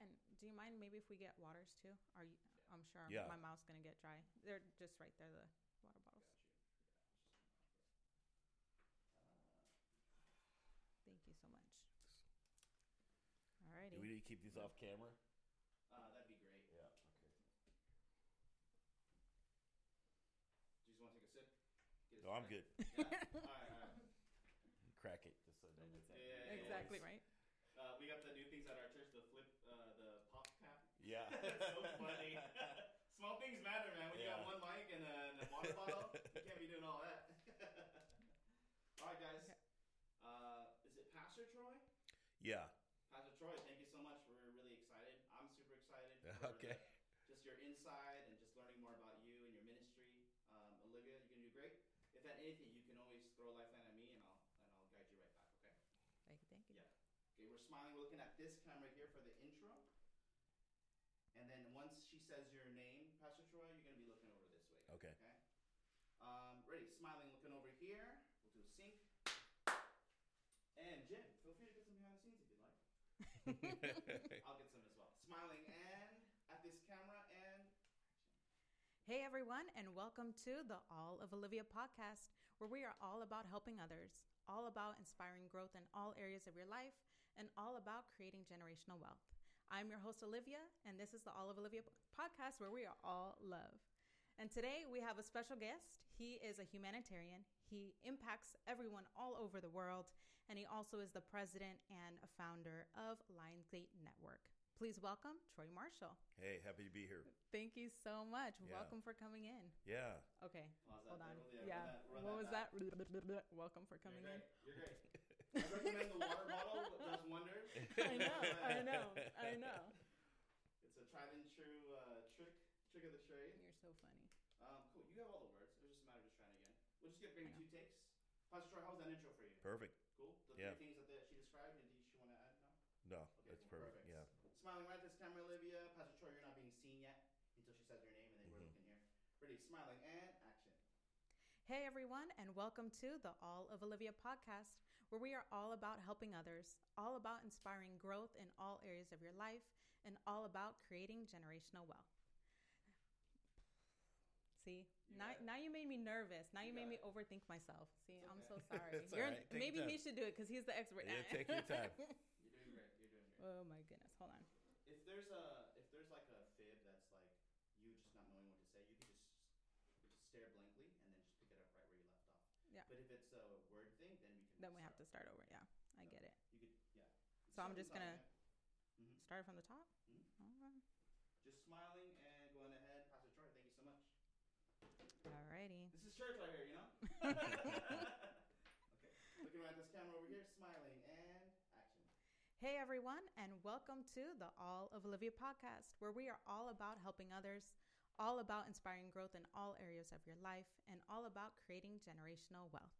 Oh, and do you mind maybe if we get waters too? Are you? I'm sure Yeah. my mouth's gonna get dry. They're just right there, the water bottles. Got you. Yeah, just Uh, Thank you so much. All right. Do we Alrighty. need to keep these off camera? uh, that'd be great. Yeah. Okay. Do you just want to take a sip? Get us No, I'm started? good. Yeah? all right, all right. Crack it just so they don't Yeah, yeah, yeah, Exactly yeah. right. Uh, we got the new things at our church, the flip, uh, the pop cap. Yeah. That's so funny. Small things matter, man. When you got one mic and a, and a water bottle, you can't be doing all that. all right, guys. Okay. Uh, is it Pastor Troy? yeah. Pastor Troy, thank you so much. We're really excited. I'm super excited. for Okay. the- just your insight and just learning more about you and your ministry. Um, Olivia, you're gonna do great. If at anything, you can always throw a lifeline at me, and I'll and I'll guide you right back. Okay. Thank you. Thank you. Yeah. Okay, we're smiling. We're looking at this camera here for the intro. And then once she says your name, Pastor Troy, you're going to be looking over this way. Okay. Okay. Um, ready? Smiling, looking over here. We'll do a sync. And Jim, feel free to get some behind the scenes if you'd like. I'll get some as well. Smiling and at this camera and Hey everyone, and welcome to the All of Olivia podcast, where we are all about helping others, all about inspiring growth in all areas of your life, and all about creating generational wealth. I'm your host, Olivia, and this is the All of Olivia podcast, where we are all love. And today we have a special guest. He is a humanitarian. He impacts everyone all over the world, and he also is the president and a founder of Lionsgate Network. Please welcome Troy Marshall. Hey, happy to be here. Thank you so much. Yeah. Welcome for coming in. Yeah. Okay, Pause that hold on. Roll yeah, that- what that was that? Welcome for coming you're in. You're great. I recommend the water bottle. Does wonders. I know, I know, I know. It's a tried and true uh, trick trick of the trade. You're so funny. Um, cool. You have all the words. It was just a matter of just trying again. We'll just get maybe I know. two takes. Pastor Troy, how was that intro for you? Perfect. Cool. The Yeah. three things that the, she described. Anything she want to add? No. No, Okay, that's cool. perfect. Yeah. Smiling right at this camera, Olivia. Pastor Troy, you're not being seen yet until she says your name, and then we're looking here. Ready? Smiling and action. Hey everyone, and welcome to the All of Olivia podcast, where we are all about helping others, all about inspiring growth in all areas of your life, and all about creating generational wealth. See, You now, now you made me nervous. Now you, You made me it. overthink myself. See, It's I'm so sorry. You're- right. Maybe he should do it because he's the expert. Yeah, take your time. You're doing great. You're doing great. oh my goodness, hold on. If there's a if there's like a fib that's like you just not knowing what to say, you can just just stare blankly and then just pick it up right where you left off. Yeah. But if it's a word thing, then we can. Then we have to start over. Yeah, I get it. You could yeah. So I'm just gonna- hmm Start from the top. Mhm. All right. Just smiling and going ahead, Pastor Troy. Thank you so much. Alrighty. This is church right here, you know. okay. Looking right at this camera over here, smiling and action. Hey everyone, and welcome to the All of Olivia podcast, where we are all about helping others, all about inspiring growth in all areas of your life, and all about creating generational wealth.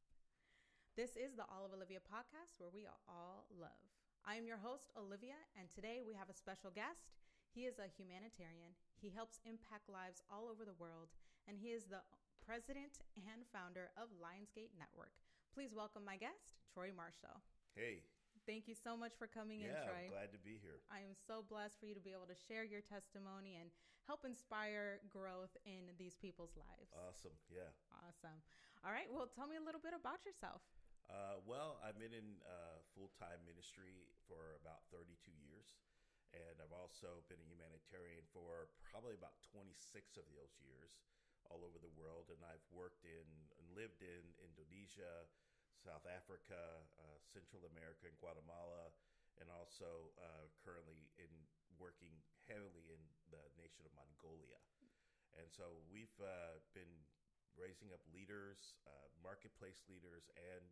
This is the All of Olivia podcast, where we are all love. I am your host, Olivia, and today we have a special guest. He is a humanitarian. He helps impact lives all over the world, and he is the president and founder of Lionsgate Network. Please welcome my guest, Troy Marshall. Hey. Thank you so much for coming Yeah. in, Troy. I'm glad to be here. I am so blessed for you to be able to share your testimony and help inspire growth in these people's lives. Awesome. Yeah. awesome. All right. Well, tell me a little bit about yourself. Uh, well, I've been in uh, full time ministry for about 32 years. And I've also been a humanitarian for probably about 26 of those years all over the world. And I've worked in and lived in Indonesia, South Africa, uh, Central America, and Guatemala, and also uh, currently in working heavily in the nation of Mongolia. And so we've uh, been raising up leaders, marketplace leaders, and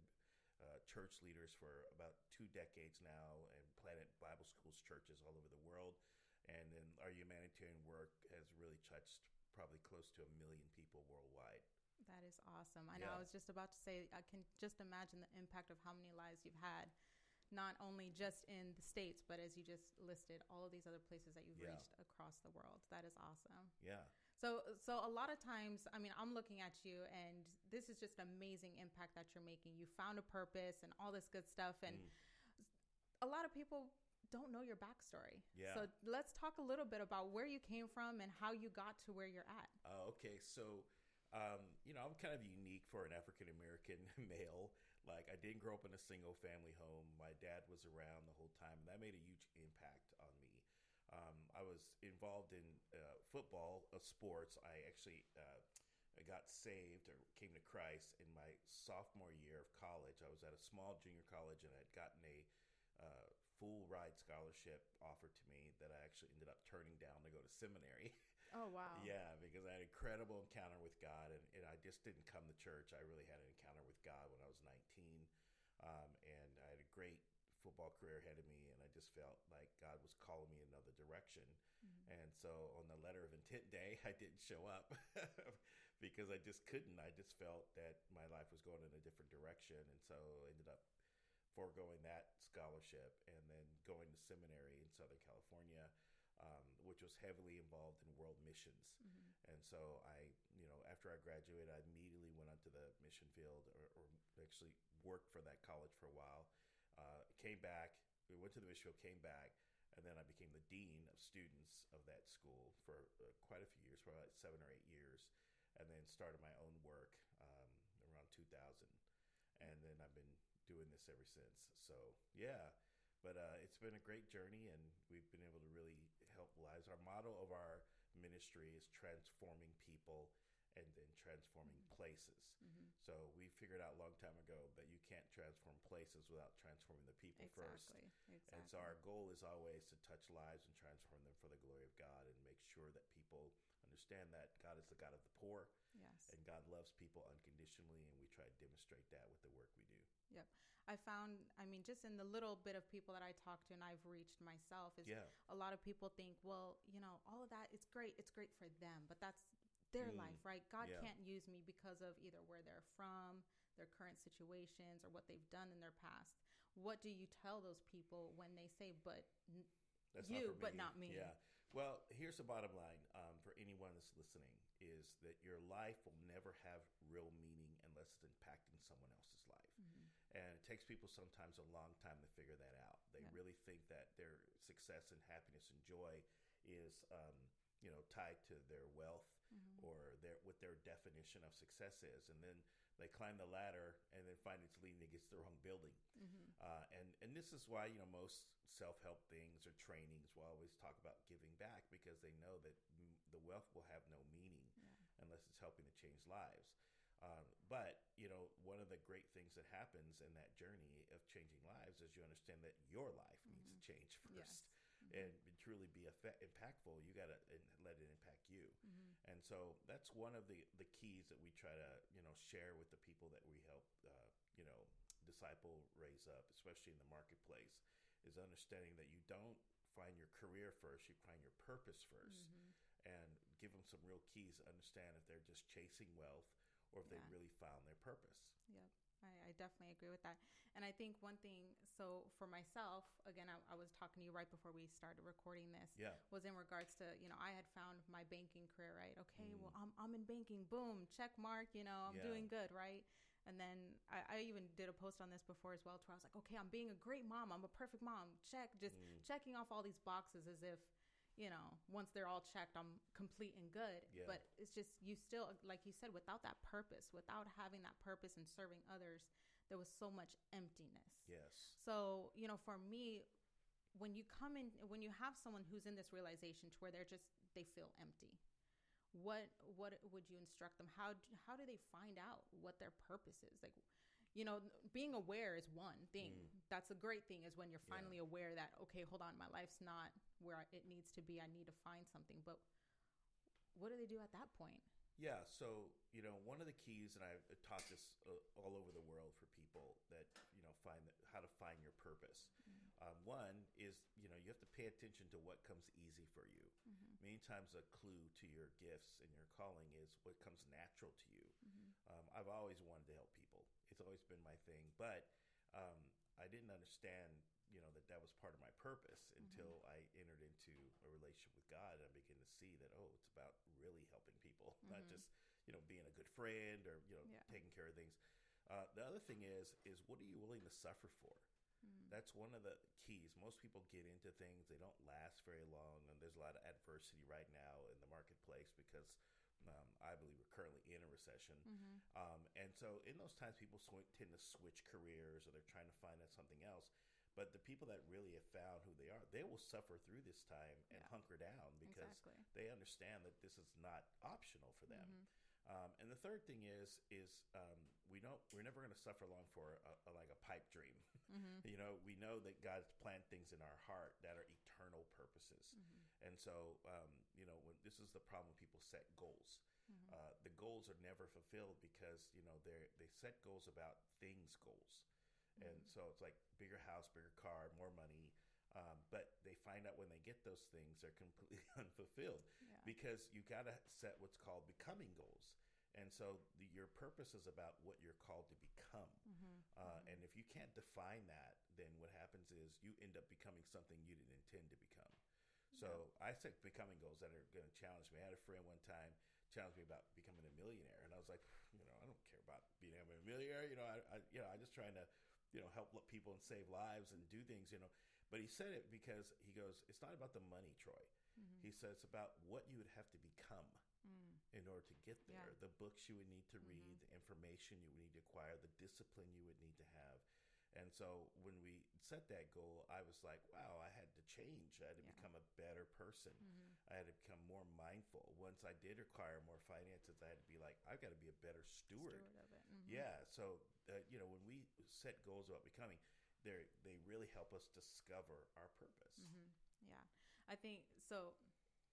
uh, church leaders for about two decades now, and planted Bible schools, churches all over the world. And then our humanitarian work has really touched probably close to a million people worldwide. That is awesome. I know I was just about to say, I can just imagine the impact of how many lives you've had, not only just in the States, but as you just listed, all of these other places that you've Yeah. reached across the world. That is awesome. Yeah. So, so a lot of times, I mean, I'm looking at you, and this is just amazing impact that you're making. You found a purpose and all this good stuff, and a lot of people don't know your backstory. Yeah. So let's talk a little bit about where you came from and how you got to where you're at. Uh, okay, so um, you know I'm kind of unique for an African American male. Like I didn't grow up in a single family home. My dad was around the whole time, and that made a huge impact on me. Um, I was involved in uh, football, uh, sports. I actually uh, got saved or came to Christ in my sophomore year of college. I was at a small junior college and I had gotten a uh, full ride scholarship offered to me that I actually ended up turning down to go to seminary. Oh wow. Yeah, because I had an incredible encounter with God, and, and I just didn't come to church. I really had an encounter with God when I was 19, um, and I had a great football career ahead of me, and I just felt like God was calling me in another direction. Mm-hmm. And so on the letter of intent day, I didn't show up because I just couldn't. I just felt that my life was going in a different direction, and so I ended up foregoing that scholarship and then going to seminary in Southern California um, which was heavily involved in world missions. Mm-hmm. And so I, you know, after I graduated, I immediately went onto the mission field or, or actually worked for that college for a while. Uh, came back, we went to the mission field, came back, and then I became the dean of students of that school for uh, quite a few years, for about seven or eight years, and then started my own work um, around 2000. And then I've been doing this ever since. So, yeah but uh, it's been a great journey and we've been able to really help lives our motto of our ministry is transforming people and then transforming Mm-hmm. places Mhm. so we figured out a long time ago that you can't transform places without transforming the people first Exactly. Exactly. and so our goal is always to touch lives and transform them for the glory of god and make sure that people understand that god is the god of the poor yes. and god loves people unconditionally and we try to demonstrate that with the work we do Yep. I found, I mean, just in the little bit of people that I talk to and I've reached myself, is yeah a lot of people think, well, you know, all of that, it's great. It's great for them, but that's their Mm, life, right? God yeah. can't use me because of either where they're from, their current situations, or what they've done in their past. What do you tell those people when they say, but n- That's You, but not me. Yeah. Well, here's the bottom line um, for anyone that's listening: is that your life will never have real meaning unless it's impacting someone else's life. Mm-hmm. And it takes people sometimes a long time to figure that out. They Yeah. really think that their success and happiness and joy is, um, you know, tied to their wealth Mhm. or their what their definition of success is, and then they climb the ladder and then find it's leading against the wrong building. Mhm. Uh, and and this is why you know most self help things or trainings will always talk about giving back because they know that m- the wealth will have no meaning Yeah. unless it's helping to change lives. Um, but you know, one of the great things that happens in that journey of changing lives is you understand that your life needs to change first, Mm-hmm. Yes. And truly be effect- impactful. You got to let it impact you. Mhm. And so that's one of the, the keys that we try to, you know, share with the people that we help, uh, you know, disciple raise up, especially in the marketplace, is understanding that you don't find your career first, you find your purpose 1st Mhm. and give them some real keys to understand if they're just chasing wealth or if Yeah. they really found their purpose. Yep. I, I definitely agree with that. And I think one thing, so for myself, again, I, I was talking to you right before we started recording this, Yeah. was in regards to, you know, I had found my banking career, right? Okay, Mm. well, I'm, I'm in banking, boom, check mark, you know, I'm Yeah. doing good, right? And then I, I even did a post on this before as well, to where I was like, okay, I'm being a great mom. I'm a perfect mom. Check, just Mm. checking off all these boxes as if, you know, once they're all checked, I'm complete and good. Yeah. But it's just, you still, like you said, without that purpose, without having that purpose and serving others, there was so much emptiness. Yes. So, you know, for me, when you come in, when you have someone who's in this realization to where they're just, they feel empty. What what would you instruct them? How d- how do they find out what their purpose is? Like, you know, being aware is one thing. Mm. That's a great thing is when you're Yeah. finally aware that okay, hold on, my life's not where it needs to be. I need to find something. But what do they do at that point? Yeah, so you know, one of the keys, and I've taught this uh, all over the world for people that you know find that, how to find your purpose. Um, one is you know you have to pay attention to what comes easy for you. Mm-hmm. Many times, a clue to your gifts and your calling is what comes natural to you. Mm-hmm. Um, I've always wanted to help people; it's always been my thing. But um, I didn't understand, you know, that that was part of my purpose until I entered into a relationship with God and I began to see that oh, it's about really helping people, not Mhm. just you know being a good friend or you know Yeah. taking care of things. Uh, the other thing is is what are you willing to suffer for? That's one of the keys. Most people get into things, they don't last very long, and there's a lot of adversity right now in the marketplace because um, I believe we're currently in a recession. Um, and so in those times, people sw- tend to switch careers or they're trying to find out something else. But the people that really have found who they are, they will suffer through this time and Yeah. hunker down because Exactly. they understand that this is not optional for them. Mm-hmm. Um, and the third thing is is um, we don't we're never going to suffer long for a, a, like a pipe dream. Mm-hmm. you know, we know that God's planted things in our heart that are eternal purposes. Mm-hmm. And so, um, you know, when this is the problem when people set goals. Mm-hmm. Uh, the goals are never fulfilled because you know they they set goals about things goals, and Mm-hmm. so it's like bigger house, bigger car, more money. Um, but they find out when they get those things, they're completely unfulfilled Yeah. Because you got to set what's called becoming goals. And so the, your purpose is about what you're called to become. Mm-hmm. Uh, and if you can't define that, then what happens is you end up becoming something you didn't intend to become. So I set becoming goals that are going to challenge me. I had a friend one time challenge me about becoming a millionaire, and I was like, you know, I don't care about being a millionaire. You know, I, I you know, I'm just trying to, you know, help people and save lives and do things. You know, but he said it because he goes, it's not about the money, Troy. Mm-hmm. He said it's about what you would have to become in order to get there. Mm. Yeah. The books you would need to read, Mhm. the information you would need to acquire, the discipline you would need to have. And so when we set that goal, I was like, wow, I had to change. I had to Yeah. become a better person. I had to become more mindful. Once I did acquire more finances, I had to be like, I've got to be a better steward. Steward of it. Mhm. Yeah. So, uh, you know, when we set goals about becoming, they they really help us discover our purpose. Mm-hmm. Yeah, I think so.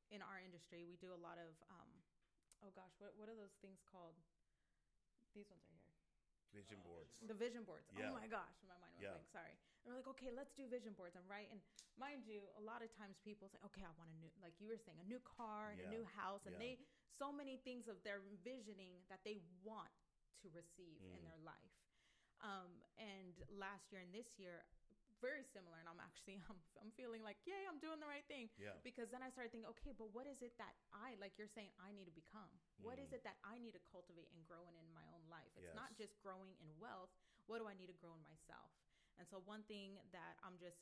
In our industry, we do a lot of, um, oh gosh, what what are those things called? These ones are here. Vision boards. The vision boards. Yeah. Oh my gosh, my mind went Yeah. blank. Sorry. And we're like, okay, let's do vision boards. I'm right. And mind you, a lot of times people say, okay, I want a new, like you were saying, a new car and Yeah. a new house, and they so many things of their envisioning that they want to receive in Mm. their life. Um, and last year and this year, very similar. And I'm actually, I'm, I'm feeling like, yay, I'm doing the right thing. Yeah. Because then I started thinking, okay, but what is it that I, like you're saying, I need to become? What is Mm. it that I need to cultivate and grow in in my own life? It's not just growing in wealth. What do I need to grow in myself? And so one thing that I'm just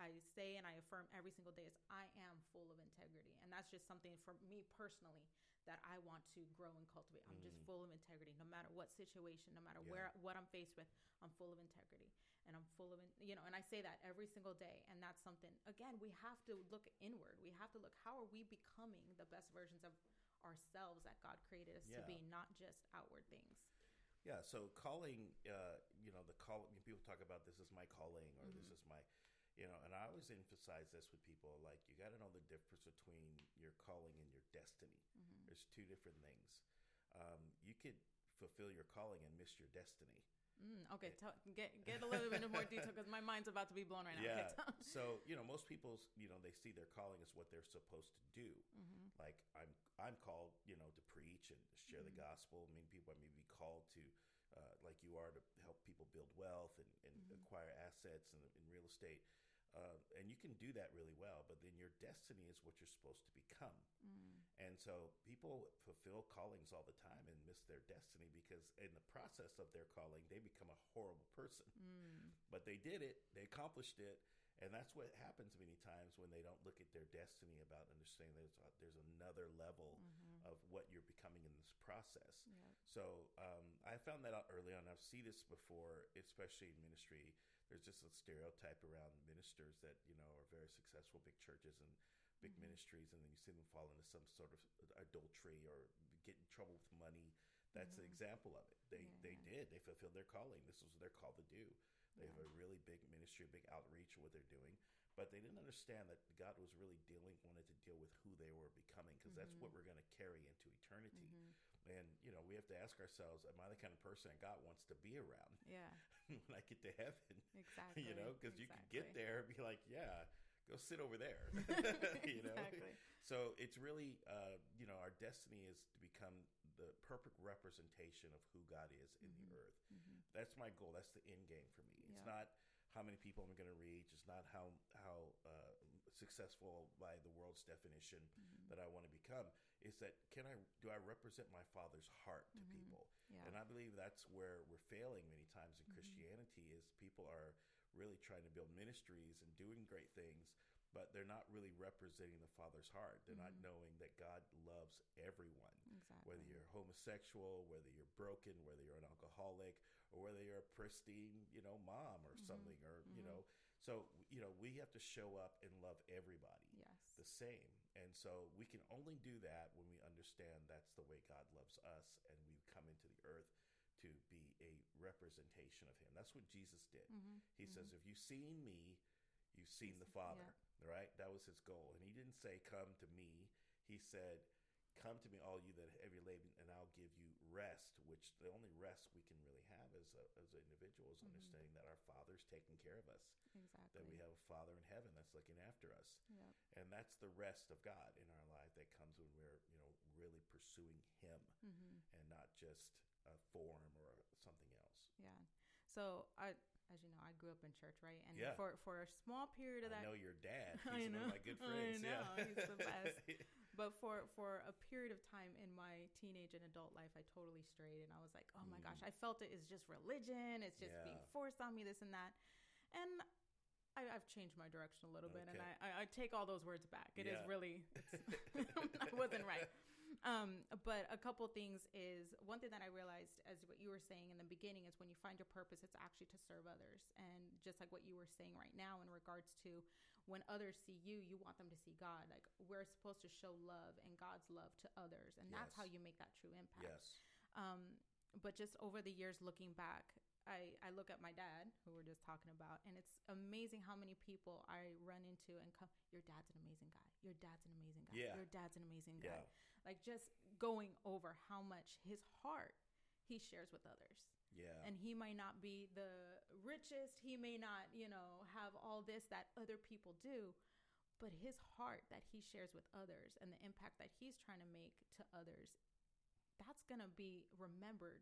I say and I affirm every single day is I am full of integrity. And that's just something for me personally that I want to grow and cultivate. I'm just Mm. full of integrity no matter what situation, no matter Yeah. where what I'm faced with. I'm full of integrity and I'm full of you know, and I say that every single day and that's something again, we have to look inward. We have to look how are we becoming the best versions of ourselves that God created us to be, not just outward things. Yeah, so calling, uh, you know, the call. I mean, people talk about this is my calling or this Mhm. is my, you know, and I always emphasize this with people. Like, you got to know the difference between your calling and your destiny. Mhm. There's two different things. Um, you could fulfill your calling and miss your destiny. Mm, okay, tell, get get a little bit more detail because my mind's about to be blown right now. Yeah. Okay, so you know, most people's, you know, they see their calling as what they're supposed to do. Mhm. Like I'm, I'm called, you know, to preach and share the Mhm. gospel. I mean, people may be called to, uh, like you are, to help people build wealth and, and Mhm. acquire assets and in real estate. Uh, and you can do that really well, but then your destiny is what you're supposed to become. Mm. And so people fulfill callings all the time and miss their destiny because in the process of their calling, they become a horrible person. Mm. But they did it, they accomplished it, and that's what happens many times when they don't look at their destiny about understanding there's, a, there's another level Mhm. of what you're becoming in this process. Yep. So um, I found that out early on. I've seen this before, especially in ministry. There's just a stereotype around ministers that you know are very successful, big churches and big Mhm. ministries, and then you see them fall into some sort of adultery or get in trouble with money. That's an Mhm. example of it. They Yeah, they yeah. did. They fulfilled their calling. This was what they're called to do. They have a really big ministry, a big outreach of what they're doing, but they didn't understand that God was really dealing, wanted to deal with who they were becoming, because that's what Mhm. we're going to carry into eternity. Mhm. And you know, we have to ask ourselves: Am I the kind of person that God wants to be around Yeah, when I get to heaven? exactly. you know, because you can get there and be like, "Yeah, go sit over there." you know. Exactly. So it's really, uh, you know, our destiny is to become the perfect representation of who God is in Mhm. the earth. Mhm. That's my goal. That's the end game for me. It's not how many people I'm going to reach. It's not how how uh, successful by the world's definition Mhm. that I want to become. Is that can I do I represent my Father's heart to Mhm. people? Yeah. And I believe that's where we're failing many times in Mhm. Christianity is people are really trying to build ministries and doing great things, but they're not really representing the Father's heart. They're not knowing that God loves everyone, Exactly. whether you're homosexual, whether you're broken, whether you're an alcoholic, or whether you're a pristine, you know, mom or something, or you know. So you know, we have to show up and love everybody Yes. The same. And so we can only do that when we understand that's the way God loves us and we come into the earth to be a representation of him. That's what Jesus did. Mm-hmm. He says, If you've seen me, you've seen the yeah. Father. Right? That was his goal. And he didn't say, Come to me. He said, Come to me, all you that are heavy laden, and I'll give you rest, which the only rest we can really have as, a, as an individual is understanding that our Father's taking care of us Exactly. that we have a father in heaven that's looking after us Yep. and that's the rest of god in our life that comes when we're you know really pursuing him Mm-hmm. and not just a form or something else Yeah. So I, as you know, I grew up in church, right? And Yeah. for for a small period of i that, know your dad he's I one know. of my good I know. yeah He's the best. but for for a period of time in my teenage and adult life, I totally strayed, and I was like, oh my gosh, I felt it is just religion. It's just being Mm. Forced on me, this and that, and. I, I've changed my direction a little bit, and I, I, I take all those words back. It is Yeah. really, it's, I wasn't right. Um, but a couple things is one thing that I realized, as what you were saying in the beginning, is when you find your purpose, it's actually to serve others. And just like what you were saying right now, in regards to when others see you, you want them to see God. Like we're supposed to show love and God's love to others, and that's how you make that true impact. yes Um, but just over the years, looking back, I, I look at my dad, who we're just talking about, and it's amazing how many people I run into and come, Your dad's an amazing guy. Your dad's an amazing guy. Yeah. Your dad's an amazing guy. Yeah. Like just going over how much his heart he shares with others. yeah And he might not be the richest, he may not, you know, have all this that other people do, but his heart that he shares with others and the impact that he's trying to make to others, that's going to be remembered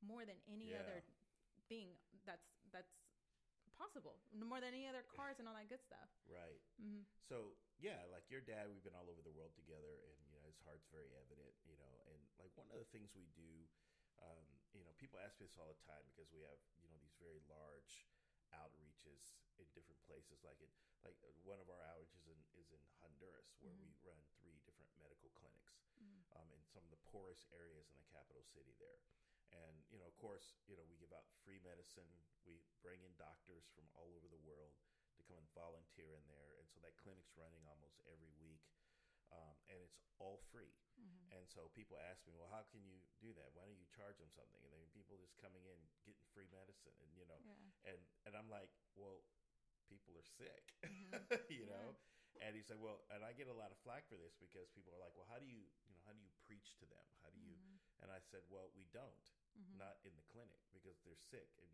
more than any Yeah. other thing that's that's possible, more than any other cars and all that good stuff. right hmm so yeah like your dad we've been all over the world together and his heart's very evident you know and like one of the things we do um, you know people ask me this all the time because we have you know these very large outreaches in different places like it like one of our outreaches in, is in honduras where we run three different medical clinics um, in some of the poorest areas in the capital city there. And you know of course you know we give out free medicine. We bring in doctors from all over the world to come and volunteer in there. And so that clinic's running almost every week um, and it's all free. And so people ask me well how can you do that? Why don't you charge them something? And then people just coming in getting free medicine and you know Yeah. and and i'm like well people are sick. You Yeah. know? And he's like well and i get a lot of flack for this because people are like well how do you you know how do you preach to them? How do you and i said well we don't not in the clinic because they're sick and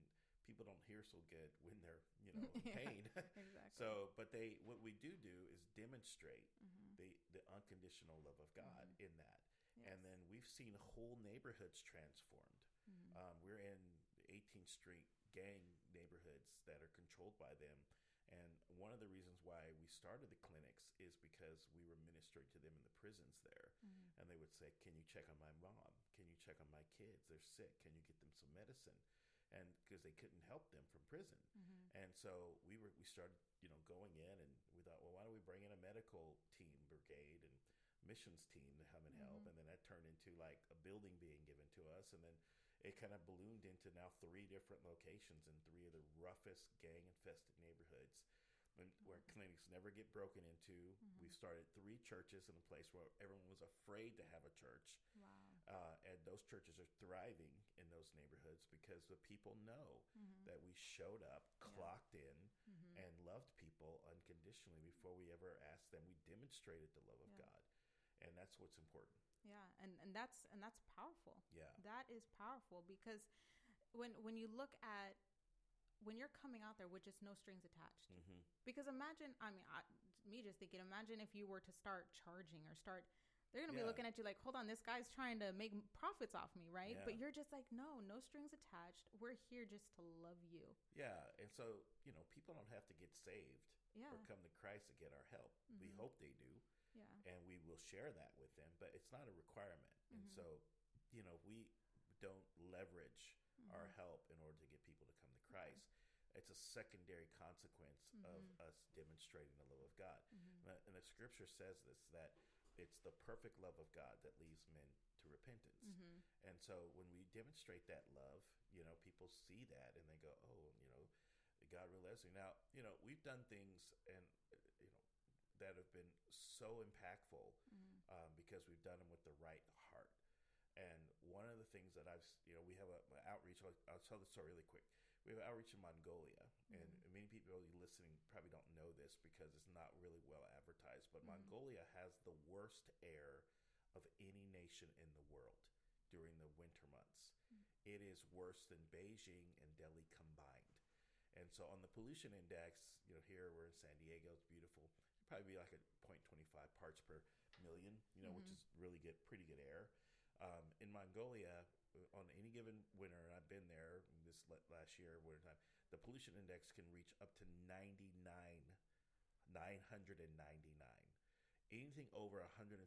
people don't hear so good when they're you know in Yeah, pain exactly. so but they what we do do is demonstrate Mm-hmm. The the unconditional love of god in that. And then we've seen whole neighborhoods transformed. Mm-hmm. um, we're in 18th street gang neighborhoods that are controlled by them. And one of the reasons why we started the clinics is because we were ministering to them in the prisons there. Mm-hmm. and they would say can you check on my mom? Can you check on my kids? They're sick. Can you get them some medicine? And because they couldn't help them from prison. Mm-hmm. and so we were we started you know going in and thought well why don't we bring in a medical team brigade and missions team to come and help? Mm-hmm. and then that turned into like a building being given to us. And then it kind of ballooned into now three different locations in three of the roughest gang infested neighborhoods and where clinics never get broken into. We've started three churches in a place where everyone was afraid to have a church. Wow. Uh, and those churches are thriving in those neighborhoods because the people know that we showed up, clocked in, and loved people unconditionally before we ever asked them. We demonstrated the love of Yeah. God, and that's what's important. Yeah, and and that's and that's powerful. Yeah. That is powerful because when when you look at when you're coming out there with just no strings attached. hmm Because imagine, I mean, I, me just thinking, imagine if you were to start charging or start they're going to Yeah. be looking at you like, "Hold on, this guy's trying to make profits off me, right?" But you're just like, "No, no strings attached. We're here just to love you." Yeah, and so you know, people don't have to get saved Yeah. or come to Christ to get our help. We Mhm. hope they do, Yeah. and we will share that with them, but it's not a requirement. And Mhm. so, you know, we don't leverage our Mm-hmm. help in order to get people to come to Christ. it's a secondary consequence of Mhm. us demonstrating the love of God. Mhm. And the scripture says this that it's the perfect love of God that leads men to repentance. Mhm. And so when we demonstrate that love, you know, people see that and they go, "Oh, you know, God really loves me." Now, you know, we've done things and uh, you know that have been so impactful Mhm. um, because we've done them with the right heart. And one of the things that I've, you know, we have a, a outreach. I'll, I'll tell the story really quick. We have outreach in Mongolia, and Mhm. many people listening probably don't know this because it's not really well advertised. But Mhm. Mongolia has the worst air of any nation in the world during the winter months. Mm. It is worse than Beijing and Delhi combined. And so on the pollution index, you know, here we're in San Diego, it's beautiful. It'd probably be like a 0.25 parts per million, you know, which Mhm. is really good, pretty good air. Um, in Mongolia, on any given winter, and I've been there this last year, winter time, the pollution index can reach up to 99, 999. Anything over 150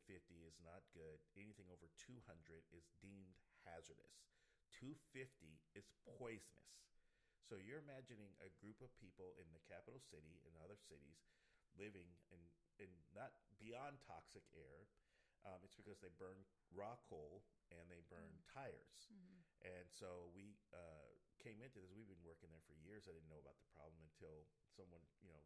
is not good. Anything over 200 is deemed hazardous. 250 is poisonous. So you're imagining a group of people in the capital city and other cities living in, in not beyond toxic air. Um, it's because they burn raw coal and they burn Mm. tires. Mhm. And so we uh, came into this. We've been working there for years. I didn't know about the problem until someone, you know,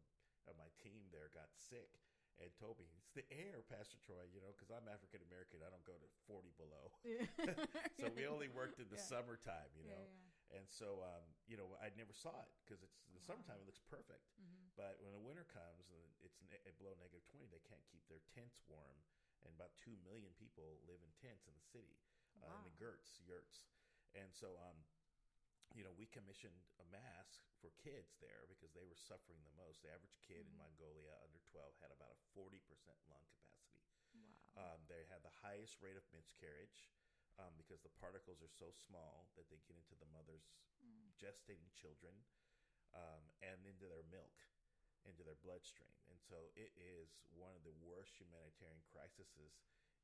of my team there got sick and told me it's the air, Pastor Troy. You know, because I'm African American, I don't go to 40 below. so we only worked in the Yeah. summertime, you know. yeah. And so, um, you know, I never saw it because it's the Wow. summertime. It looks perfect. Mhm. But when the winter comes and it's ne- it below negative 20, they can't keep their tents warm. And about 2 million people live in tents in the city, uh, in the Wow. gers, yurts. And so, um, you know, we commissioned a mask for kids there because they were suffering the most. The average kid Mhm. in Mongolia under 12 had about a 40% lung capacity. Wow. Um, they had the highest rate of miscarriage um, because the particles are so small that they get into the mother's Mm. gestating children um, and into their milk, into their bloodstream. And so it is one of the worst humanitarian crises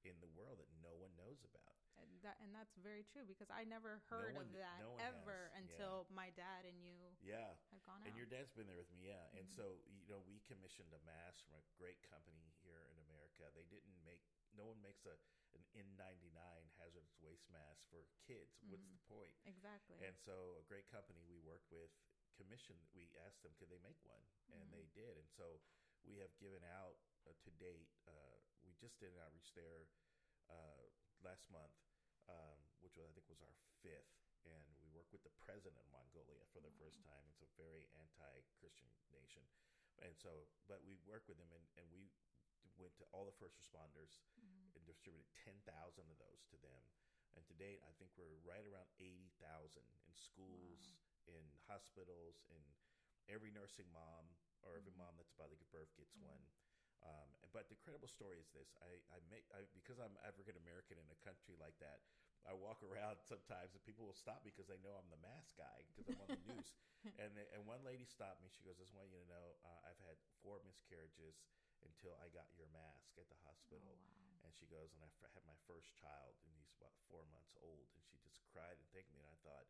in the world that no one knows about. And that and that's very true because I never heard one- of that no ever has, yeah. until my dad and you Yeah. had gone out. And your dad's been there with me, yeah. And Mhm. so, you know, we commissioned a mask from a great company here in America. They didn't make, no one makes a an N99 hazardous waste mask for kids. What's Mhm. the point? exactly. And so, a great company we worked with commissioned, we asked them, could they make one? And Mhm. they did. And so, we have given out uh, to date, uh, we just did an outreach there uh, last month, um, which was, I think was our fifth. And we worked with the president of Mongolia for the first time. It's a very anti-Christian nation, and so, but we worked with them, and, and we went to all the first responders Mhm. and distributed ten thousand of those to them. And to date, I think we're right around eighty thousand in schools, in hospitals, in every nursing mom or every Mhm. mom that's about to give birth gets Mhm. one. Um, but the incredible story is this: I, I make I, because I'm African American in a country like that. I walk around sometimes and people will stop me because they know I'm the mask guy because I'm on the news. And they- and one lady stopped me. She goes, "I just want you to know uh, I've had four miscarriages until I got your mask at the Oh, hospital." wow. And she goes, and I f- had my first child, and he's about four months old, and she just cried and thanked me. And I thought,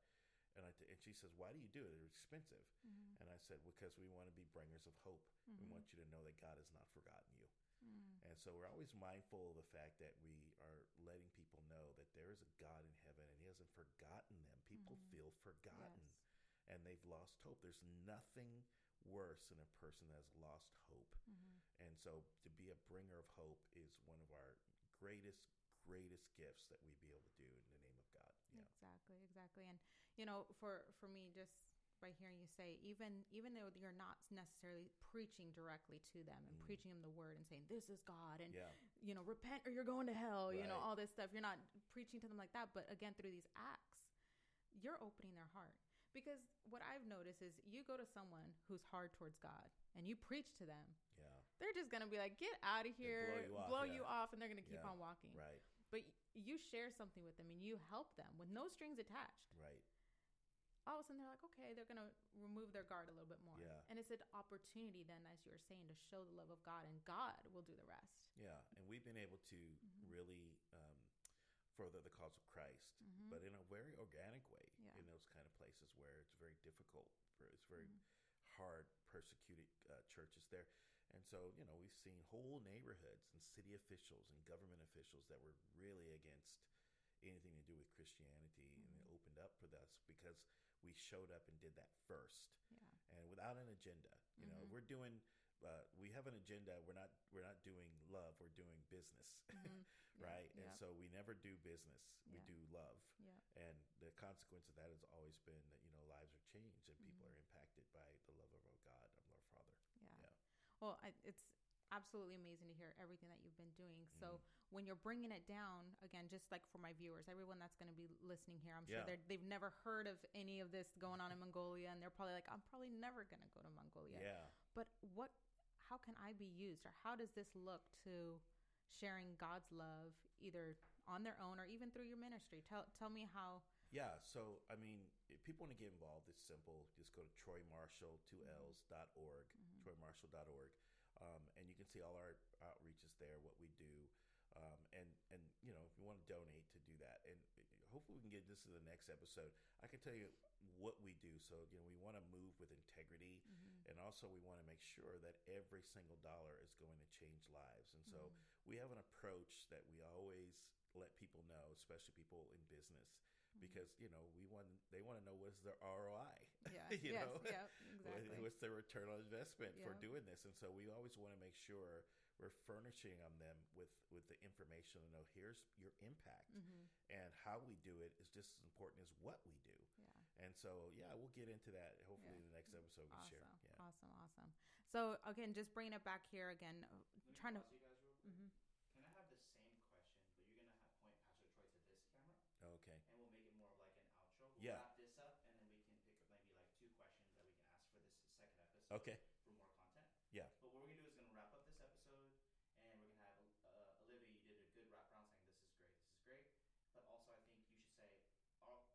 and I t- and she says, "Why do you do it? They're expensive." Mhm. And I said, "Because we want to be bringers of hope. We Mhm. want you to know that God has not forgotten you." Mm. And so we're always mindful of the fact that we are letting people know that there is a God in heaven, and He hasn't forgotten them. People Mhm. feel forgotten, Yes. and they've lost hope. There's nothing worse than a person that has lost hope. Mhm. And so to be a bringer of hope is one of our greatest, greatest gifts that we be able to do in the name of God. Yeah. Exactly, exactly. And you know, for for me, just by hearing you say, even even though you're not necessarily preaching directly to them and Mhm. preaching them the word and saying this is God and Yeah. you know repent or you're going to hell, you know all this stuff. You're not preaching to them like that, but again through these acts, you're opening their heart. Because what I've noticed is you go to someone who's hard towards God and you preach to them, Yeah. they're just gonna be like, "Get out of They here," blow you off, blow yeah. you off, and they're gonna keep Yeah. on walking. Right. But you share something with them and you help them with no strings attached. Right. All of a sudden, they're like, okay, they're going to remove their guard a little bit more. Yeah. And it's an opportunity, then, as you were saying, to show the love of God, and God will do the rest. Yeah. And we've been able to Mhm. really um, further the cause of Christ, Mhm. but in a very organic way Yeah. in those kind of places where it's very difficult. For, it's very Mhm. hard persecuted uh, churches there. And so, you know, we've seen whole neighborhoods and city officials and government officials that were really against anything to do with Christianity, up for us because we showed up and did that first, yeah. and without an agenda. You mm-hmm. know, we're doing. Uh, we have an agenda. We're not. We're not doing love. We're doing business, mm-hmm. right? Yeah. And so we never do business. We do love. Yeah. And the consequence of that has always been that you know lives are changed and people mm-hmm. are impacted by the love of our God, of our Father. Yeah. yeah. Well, I, it's absolutely amazing to hear everything that you've been doing. So mm-hmm. when you're bringing it down, again, just like for my viewers, everyone that's going to be listening here, I'm sure yeah. they've never heard of any of this going on in Mongolia, and they're probably like, I'm probably never going to go to Mongolia. Yeah. But what? How can I be used, or how does this look to sharing God's love, either on their own or even through your ministry? Tell tell me how. Yeah, so I mean, if people want to get involved, it's simple. Just go to troymarshall, two L's, dot org, mm-hmm. troymarshall.org. Um, and you can see all our outreaches there, what we do. Um, and, and, you know, if you want to donate to do that. And hopefully we can get this to the next episode. I can tell you what we do. So, you know, we want to move with integrity. Mm-hmm. And also we want to make sure that every single dollar is going to change lives. And so mm-hmm. we have an approach that we always let people know, especially people in business, mm-hmm. because you know we want they want to know what is their ROI. Yeah, you yes, know, yeah, exactly. what's their return on investment yeah. for doing this, and so we always want to make sure we're furnishing on them with with the information to know here's your impact, mm-hmm. and how we do it is just as important as what we do. Yeah, and so yeah, we'll get into that hopefully yeah. in the next episode we awesome. share. Yeah. Awesome, awesome. So again, just bringing it back here again, trying to. Mm-hmm. yeah. wrap this up, and then we can pick up maybe like two questions that we can ask for this second episode. Okay. For more content. Yeah. But what we're gonna do is gonna wrap up this episode, and we're gonna have uh, Olivia. You did a good wrap around saying this is great, this is great. But also, I think you should say,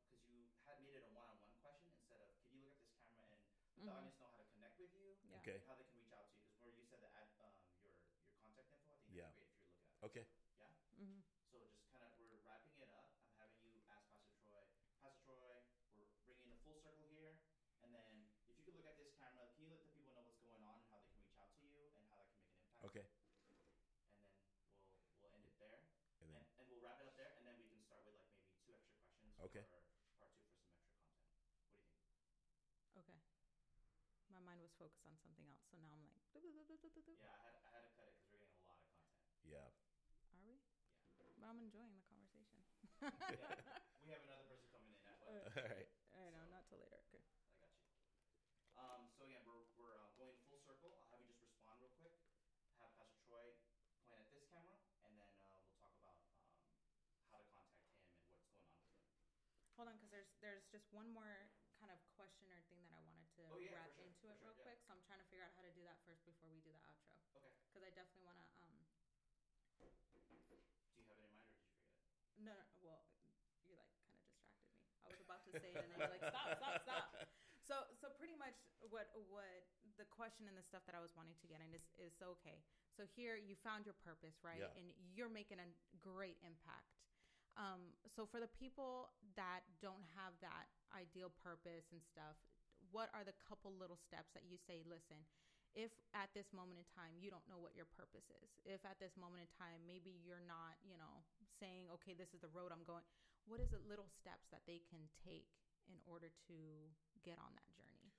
because you had made it a one-on-one question instead of, can you look at this camera and mm-hmm. the audience know how to connect with you? Yeah. Okay. How they can reach out to you? Because where you said the ad, um, your your contact info, I think yeah. great if you're looking at. It. Okay. Yeah. Mm-hmm. Okay. And then we'll we'll end it there. And then and, and we'll wrap it up there, and then we can start with like maybe two extra questions. Okay. For part two for some extra content. What do you think? Okay. My mind was focused on something else, so now I'm like. Yeah, I had I had to cut it because we're getting a lot of content. Yeah. Are we? Yeah. But I'm enjoying the conversation. yeah. We have another person coming in at what? All right. I know, so, not till later. Okay. I got you. Um, so again, we're we're uh, going full circle. I'll have you just respond real quick. Troy point at this camera, and then uh, we'll talk about um, how to contact him and what's going on with him. Hold on, because there's there's just one more kind of question or thing that I wanted to oh, yeah, wrap sure, into it sure, real yeah. quick. So I'm trying to figure out how to do that first before we do the outro. Okay. Because I definitely want to. Um, do you have it in mind, or did you forget it? No, no. Well, you like kind of distracted me. I was about to say it, and then you're like, stop, stop, stop. So, so pretty much what what the question and the stuff that I was wanting to get in is is okay. So here you found your purpose, right? Yeah. And you're making a great impact. Um, so for the people that don't have that ideal purpose and stuff, what are the couple little steps that you say, listen, if at this moment in time you don't know what your purpose is, if at this moment in time maybe you're not, you know, saying, okay, this is the road I'm going, what is the little steps that they can take in order to get on that journey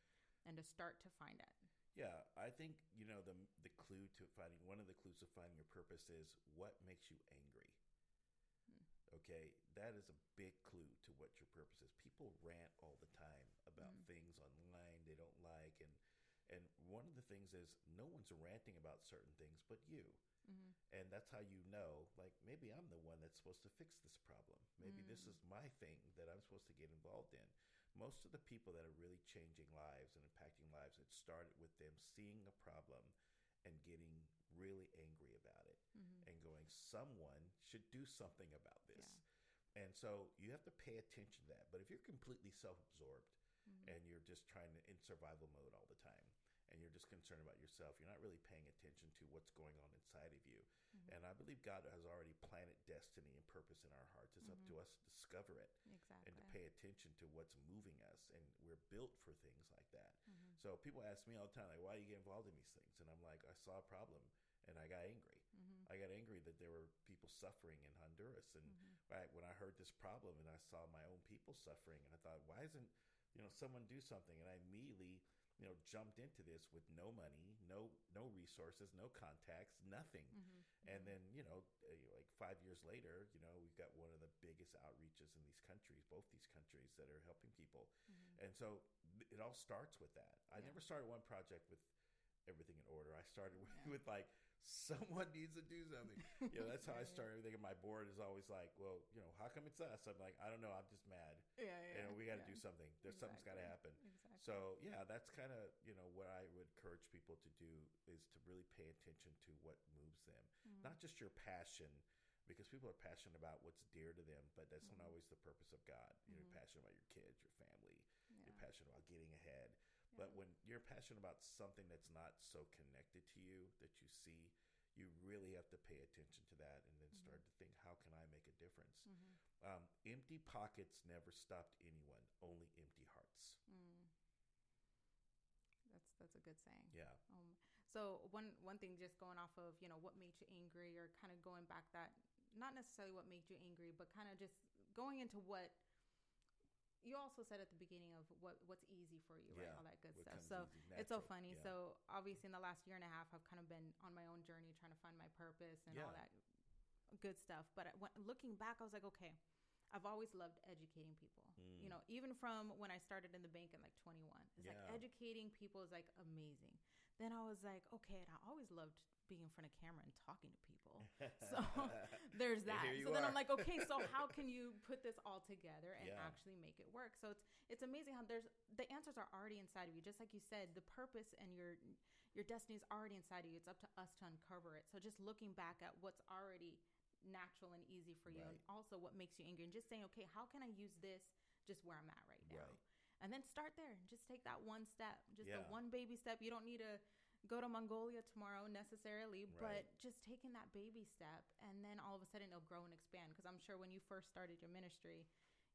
and to start to find it? Yeah, I think you know the the clue to finding one of the clues to finding your purpose is what makes you angry. Okay, that is a big clue to what your purpose is. People rant all the time about mm. things online they don't like, and and one of the things is no one's ranting about certain things but you. Mm-hmm. And that's how you know, like, maybe I'm the one that's supposed to fix this problem. Maybe mm. this is my thing that I'm supposed to get involved in most of the people that are really changing lives and impacting lives, it started with them seeing a problem and getting really angry about it mm-hmm. Going, someone should do something about this. Yeah. And so you have to pay attention to that. But if you're completely self absorbed mm-hmm. and you're just trying to in survival mode all the time, and you're just concerned about yourself, you're not really paying attention to what's going on inside of you. Mm-hmm. And I believe God has already planted destiny and purpose in our hearts. It's up to us to discover it Exactly. and to pay attention to what's moving us. And we're built for things like that. Mm-hmm. So people ask me all the time, like, why do you get involved in these things? And I'm like, I saw a problem and I got angry. Mm-hmm. I got angry that there were people suffering in Honduras. And I, when I heard this problem and I saw my own people suffering, and I thought, why isn't you know someone do something? And I immediately you know jumped into this with no money, no no resources, no contacts, nothing. Mm-hmm. And then you know uh, like five years later, you know we've got one of the biggest outreaches in these countries, both these countries that are helping people. And so it all starts with that. I Yeah. never started one project with everything in order. I started with, with like someone needs to do something. You know, that's how I Yeah, yeah. started everything. And my board is always like, well, you know, how come it's us? I'm like, I don't know. I'm just mad. Yeah, You know, we got to yeah. do something. There's something's got to happen. Exactly. So yeah, that's kind of you know what I would encourage people to do is to really pay attention to what moves them, Mm-hmm. not just your passion, because people are passionate about what's dear to them, but that's Mm-hmm. not always the purpose of God. You're passionate about your kids, your family. You're passionate about getting ahead. But when you're passionate about something that's not so connected to you that you see, you really have to pay attention to that and then start to think, how can I make a difference? Um, empty pockets never stopped anyone, only empty hearts. Mm. That's that's a good saying. Yeah. Um, so one one thing, just going off of you know what made you angry, or kind of going back that not necessarily what made you angry, but kind of just going into what you also said at the beginning of what what's easy for you, right? Yeah, All that good stuff. So easy, it's so funny. yeah. So obviously, in the last year and a half, I've kind of been on my own journey trying to find my purpose and all that good stuff. But when, looking back, I was like, okay. I've always loved educating people. You Mm. know, even from when I started in the bank at like 21. It's like educating people is like amazing. Then I was like, okay, and I always loved being in front of camera and talking to people. So there's that. So then are. I'm like, okay, so how can you put this all together and Yeah. actually make it work? So it's it's amazing how there's the answers are already inside of you. Just like you said, the purpose and your your destiny is already inside of you. It's up to us to uncover it. So just looking back at what's already natural and easy for you and also what makes you angry and just saying, okay, how can I use this just where I'm at right now? Right. And then start there. Just take that one step, just the one baby step. You don't need to go to Mongolia tomorrow necessarily, Right. but just taking that baby step and then all of a sudden it'll grow and expand. Because I'm sure when you first started your ministry,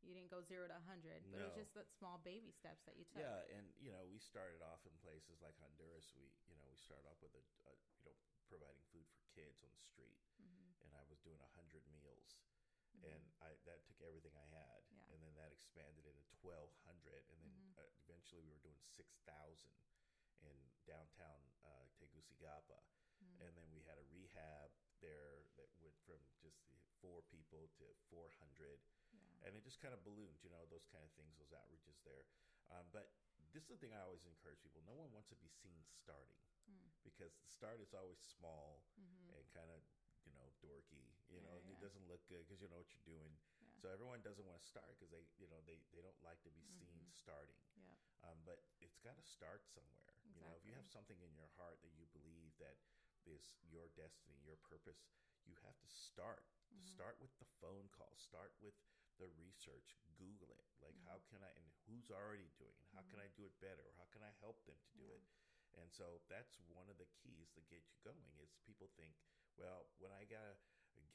you didn't go zero to 100, but it was just that small baby steps that you took. Yeah, and you know, we started off in places like Honduras. We, you know, we started off with a, a you know, providing food for kids on the street, Mm-hmm. and I was doing a hundred meals, and I that took everything I had, Yeah. and then that expanded into twelve hundred, and then Mm-hmm. uh, eventually we were doing six thousand in downtown uh, Tegucigalpa, Mm-hmm. and then we had a rehab there that went from just four people to four hundred Yeah. and it just kind of ballooned, you know, those kind of things, those outreaches there. Um, but this is the thing I always encourage people: no one wants to be seen starting Mm. because the start is always small Mhm. and kind of, you know, dorky. You Yeah, know, yeah. it doesn't look good because you know what you're doing. So everyone doesn't want to start because they, you know, they they don't like to be seen Mhm. starting. Yeah. Um, but it's got to start somewhere. You know, if you have something in your heart that you believe that is your destiny, your purpose, you have to start. Mm-hmm. Start with the phone call. Start with the research. Google it. Like, Mm-hmm. how can I, and who's already doing it? How can I do it better? Or how can I help them to do Yeah. it? And so that's one of the keys to get you going is people think, well, when I gotta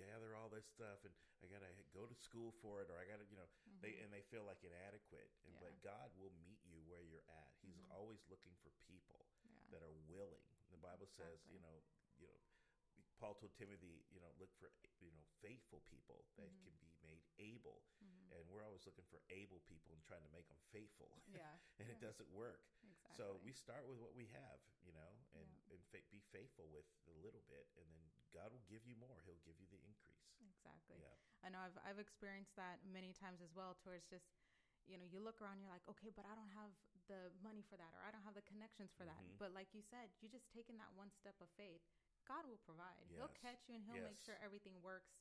gather all this stuff and I gotta go to school for it or I gotta, you know, they and they feel like inadequate. And Mm-hmm. Yeah. but God will meet you where you're at. He's always looking for people Yeah. that are willing. The Bible says, Exactly. you know, you know, Paul told Timothy, you know, look for you know faithful people that Mm-hmm. can be made able, and we're always looking for able people and trying to make them faithful. Yeah. and it doesn't work. Exactly. So we start with what we have, you know, and Yeah. and fa- be faithful with a little bit, and then God will give you more. He'll give you the increase. Exactly. Yeah. I know I've I've experienced that many times as well. Towards just, you know, you look around, you're like, okay, but I don't have the money for that, or I don't have the connections for that. Mhm. But like you said, you just taking that one step of faith. God will provide. He'll catch you, and He'll make sure everything works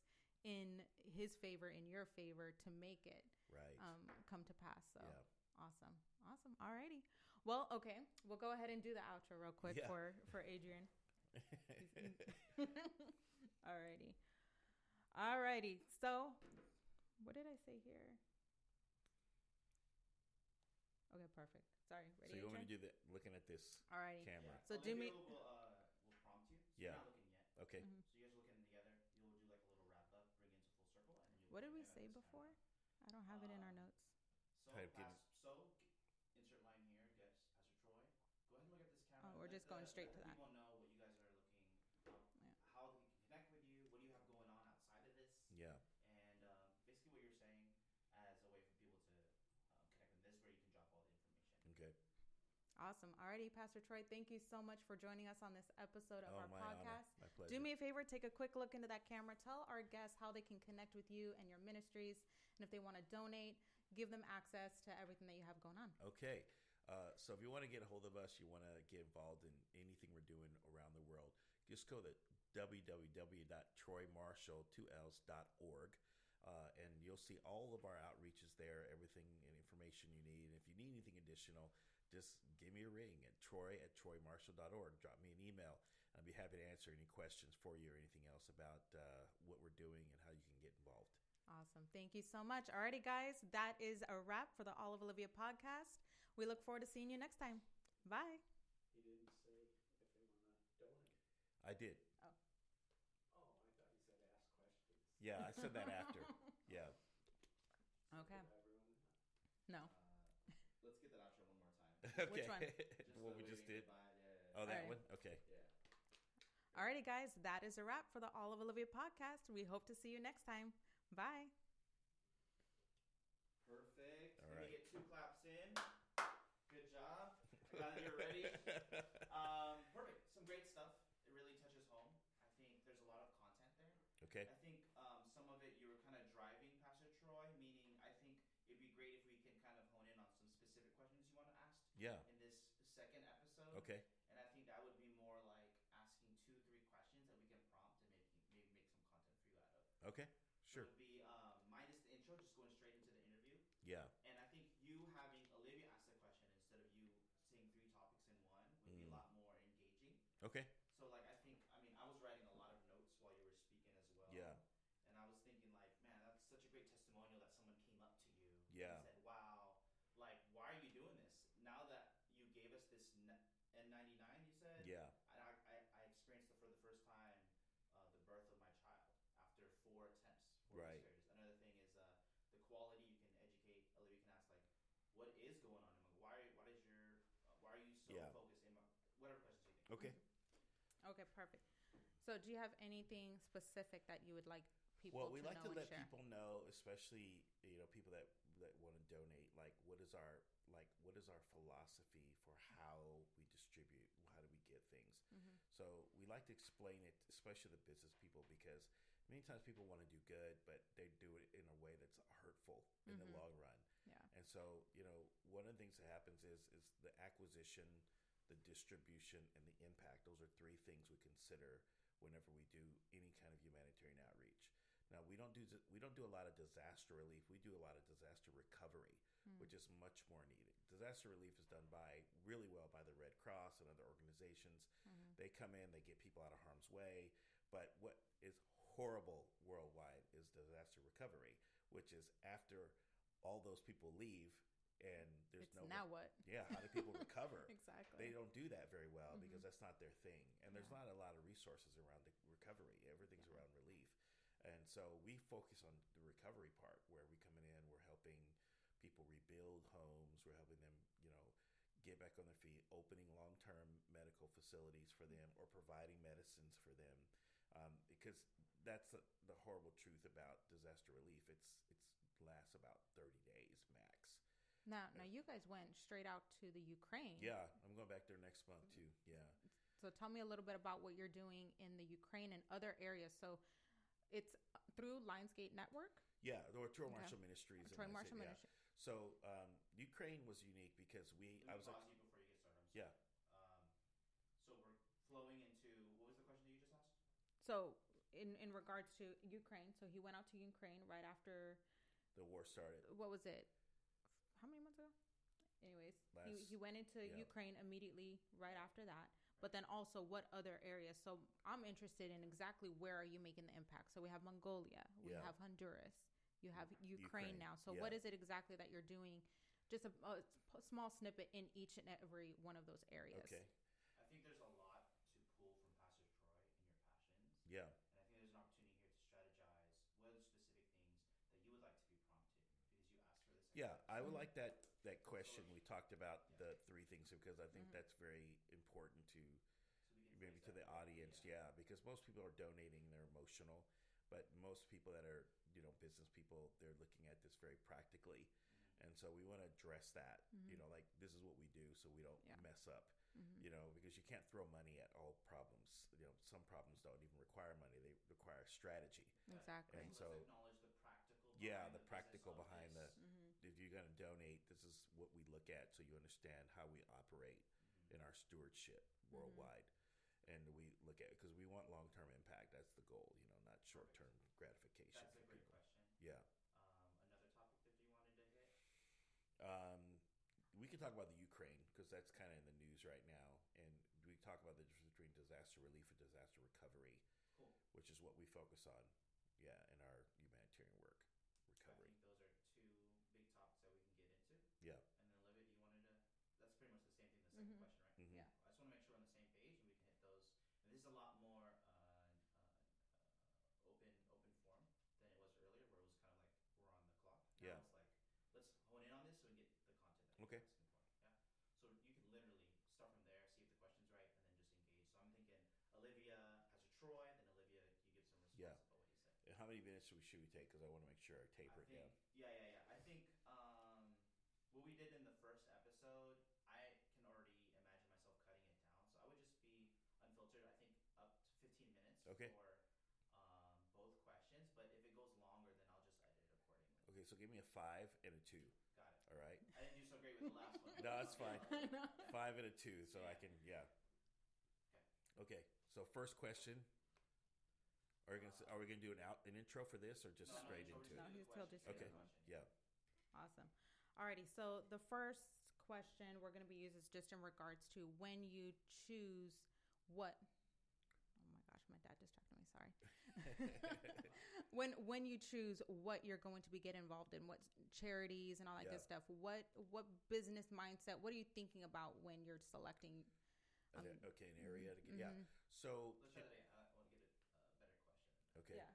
in His favor, in your favor, to make it Right. um, come to pass. So Yeah. awesome, awesome. Alrighty. Well, okay, we'll go ahead and do the outro real quick Yeah. for for Adrian. Alrighty. Alrighty. So, what did I say here? Okay, perfect. Sorry. Ready so you want me to do the Looking at this All right. camera. So I'll do me. We'll, uh, we'll prompt you. So yeah. You're not looking yet. Okay. Mm-hmm. So you guys are looking together. You'll do like a little wrap up, bring it into full circle, and What did we say before? Camera. I don't have um, it in our uh, notes. So pass, so insert line here. Guess Pastor Troy. Go ahead and look at this camera. Oh, we're just going straight to that. People know Awesome. Alrighty, Pastor Troy, thank you so much for joining us on this episode of oh, our my podcast. honor. My pleasure. Do me a favor, take a quick look into that camera. Tell our guests how they can connect with you and your ministries. And if they want to donate, give them access to everything that you have going on. Okay. Uh, so if you want to get a hold of us, you want to get involved in anything we're doing around the world, just go to www.troymarshall2ls.org. Uh, and you'll see all of our outreaches there, everything and information you need. And if you need anything additional, just give me a ring at troy at troymarshall.org. Drop me an email. I'd be happy to answer any questions for you or anything else about uh, what we're doing and how you can get involved. Awesome. Thank you so much. Alrighty, guys, that is a wrap for the All of Olivia podcast. We look forward to seeing you next time. Bye. He didn't say if they want to donate. I did. Oh, Oh, I thought he said ask questions. Yeah, I said that after. Yeah. Okay. Did I ruin that? No. Uh, let's get that outro one more time. Okay. one? Just what we just did. goodbye, yeah, Oh, that Alright. one? Okay. yeah. Alrighty, guys, that is a wrap for the All of Olivia podcast. We hope to see you next time. Bye. Perfect. All Let right. me get two claps in. Good job. I got it here ready. Um, perfect. Some great stuff. It really touches home. I think there's a lot of content there. okay. I think um, some of it you were kind of driving Pastor Troy, meaning I think it'd be great if we can kind of hone in on some specific questions you want to ask Yeah. in this second episode. Okay. And I think that would be more like asking two, three questions that we can prompt and maybe maybe make some content for you out of. Okay. So Sure. it would be um, minus the intro, just going straight into the interview. Yeah. And I think you having Olivia ask the question instead of you saying three topics in one would be a Mm. lot more engaging. Okay. So like I think I mean I was writing a lot of notes while you were speaking as well. Yeah. And I was thinking like, man, that's such a great testimonial that someone came up to you Yeah. and said, "Wow, like why are you doing this?" Now that you gave us this n- N99, you said, Yeah. and I, I, I experienced it for the first time uh, the birth of my child after four attempts, four Right. miscarriages. Another thing is uh, the quality you can educate. Olivia can ask like, what is going on? I'm like, why? Why does your uh, why are you so Yeah. focused? In whatever questions you think. Okay. Okay, perfect. So, do you have anything specific that you would like people Well, we to like know to let share? people know, especially you know people that that want to donate. Like, what is our like what is our philosophy for how we distribute? How do we get things? Mhm. So we like to explain it, especially the business people, because many times people want to do good, but they do it in a way that's hurtful in Mhm. the long run. Yeah. And so, you know, one of the things that happens is is the acquisition, the distribution, and the impact. Those are three things we consider whenever we do any kind of humanitarian outreach. Now, we don't do we don't do a lot of disaster relief. We do a lot of disaster recovery, Mm. which is much more needed. Disaster relief is done by really well by the Red Cross and other organizations. Mhm. They come in, they get people out of harm's way. But what is horrible worldwide is disaster recovery, which is after all those people leave and there's It's no now what? yeah how do people recover Exactly. they don't do that very well Mhm. because that's not their thing and there's Yeah. not a lot of resources around the recovery everything's around relief and so we focus on the recovery part where we come in we're helping people rebuild homes we're helping them you know get back on their feet opening long-term medical facilities for them or providing medicines for them um, because that's the, the horrible truth about disaster relief it's it's lasts about 30 days max Now, now you guys went straight out to the Ukraine. yeah i'm going back there next month too yeah So tell me a little bit about what you're doing in the Ukraine and other areas. So it's through Lionsgate Network, Yeah, or Troy Okay. Marshall Ministries. Troy that's it, Marshall yeah. So um, Ukraine was unique because we. Let I was. pause Like, you before you get started. I'm Yeah. sorry. Um, so we're flowing into what was the question that you just asked? So in in regards to Ukraine, so he went out to Ukraine right after the war started. what was it? How many months ago? Anyways, he, Last- he went into yeah. Ukraine immediately right after that. But then also what other areas? So I'm interested in exactly where are you making the impact. So we have Mongolia, we Yeah. have Honduras, you have Ukraine, Ukraine, now. So what yeah. is it exactly that you're doing? Just a small snippet in each and every one of those areas. Okay. I think there's a lot to pull from Pastor Troy and your passions. Yeah. And I think there's an opportunity here to strategize what are the specific things Yeah, I would like that that question. We talked about Yeah. the three things because I think Mhm. that's very important to So we maybe to the audience. Yeah. because most people are donating, they're emotional, but most people that are you know business people, they're looking at this very practically, Mhm. and so we want to address that. You Mhm. know, like this is what we do, so we don't Yeah. mess up. Mhm. You know, because you can't throw money at all problems. You know, some problems don't even require money; they require strategy. Exactly. And so- acknowledge the practical. Yeah, behind the practical of behind this. Mhm. If you're going to donate, this is what we look at, so you understand how we operate Mhm. in our stewardship worldwide. And we look at because we want long term impact. That's the goal, you know, not short term gratification That's for a great people. question. Yeah. Um, another topic that you wanted to hit? Um, we can talk about the Ukraine because that's kind of in the news right now, and we talk about the difference between disaster relief and disaster recovery, Cool. which is what we focus on. Yeah, in our humanitarian work, I recovery. think those are two big topics that we can get into. Yeah. And then Olivia, do you wanted to? That's pretty much the same thing. The 2nd Mhm. question, right? Mhm. Yeah. I just want to make sure we're on the same page and we can hit those. And this is a lot more uh, uh, open open form than it was earlier, where it was kind of like we're on the clock. Now Yeah. It's like let's hone in on this so we can get the content that Okay. you're asking for. Yeah. So you can literally start from there, see if the question's right, and then just engage. So I'm thinking Olivia has a Troy, then Olivia you give some response Yeah. about what he said. And how many minutes should we, should we take? Because I want to make sure I taper I it think, down. yeah, yeah, yeah. I think um, what we did in the first episode, I can already imagine myself cutting it down. So I would just be unfiltered. I think up to 15 minutes Okay. for um, both questions. But if it goes longer, then I'll just edit it accordingly. Okay, so give me a five and a two. Got it. All right, I didn't do so great with the last one. No, it's fine. Five and a two, so I can yeah. Okay, so first question. Are we gonna s- are we gonna do an out an intro for this or just No, no, straight intro, into just it? No, he's still just Okay. Yeah. Awesome. Alrighty, so the first question we're going to be using is just in regards to when you choose what. Oh my gosh, my dad distracted me. Sorry. when when you choose what you're going to be get involved in, what charities and all that Yeah. good stuff. What what business mindset? What are you thinking about when you're selecting? An- Um, okay, an area to get yeah. mhm. So Let's try that again. I want to get a uh, better question. Okay. Yeah,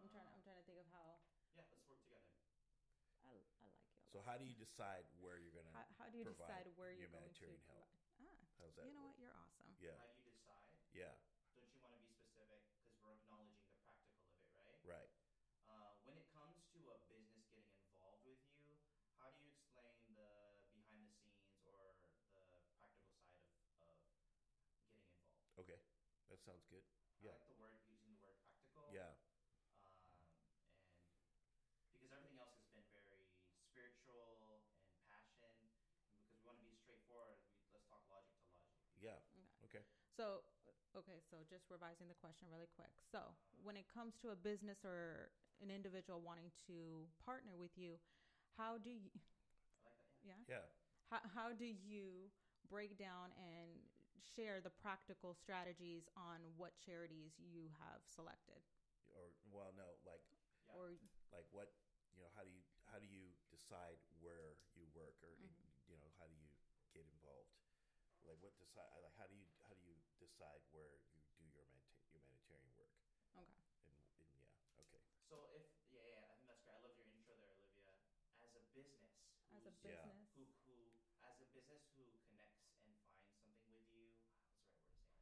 I'm trying. I'm trying to think of how. Yeah, let's work together. I, I like you. So how do you decide where you're gonna? how, how do you decide where you're going to? humanitarian help? provide- Ah, how's that? you know work? what? You're awesome. Yeah. How do you decide? Yeah. Don't you want to be specific? Because we're acknowledging the practical of it, right? Right. Uh, when it comes to a business getting involved with you, how do you explain the behind the scenes or the practical side of, of getting involved? Okay. That sounds good. I Yeah. like the word using the word practical. Yeah. Um, and because everything else has been very spiritual and passion, and because we want to be straightforward, we, let's talk logic to logic. Yeah. Okay. So, okay, so just revising the question really quick. So, when it comes to a business or an individual wanting to partner with you, how do you, I like that. Yeah. yeah, Yeah. how, how do you break down and share the practical strategies on what charities you have selected? Or well, no, like Yeah. Or, like what you know how do you how do you decide where you work or Mhm. you know how do you get involved like what decide like how do you how do you decide where you do your humani- humanitarian work okay. and, and yeah okay So if yeah, yeah, I think that's great. I love your intro there, Olivia. As a business, As a who's- Yeah. business. who who as a business who connects and finds something with you. What's the right word to say that?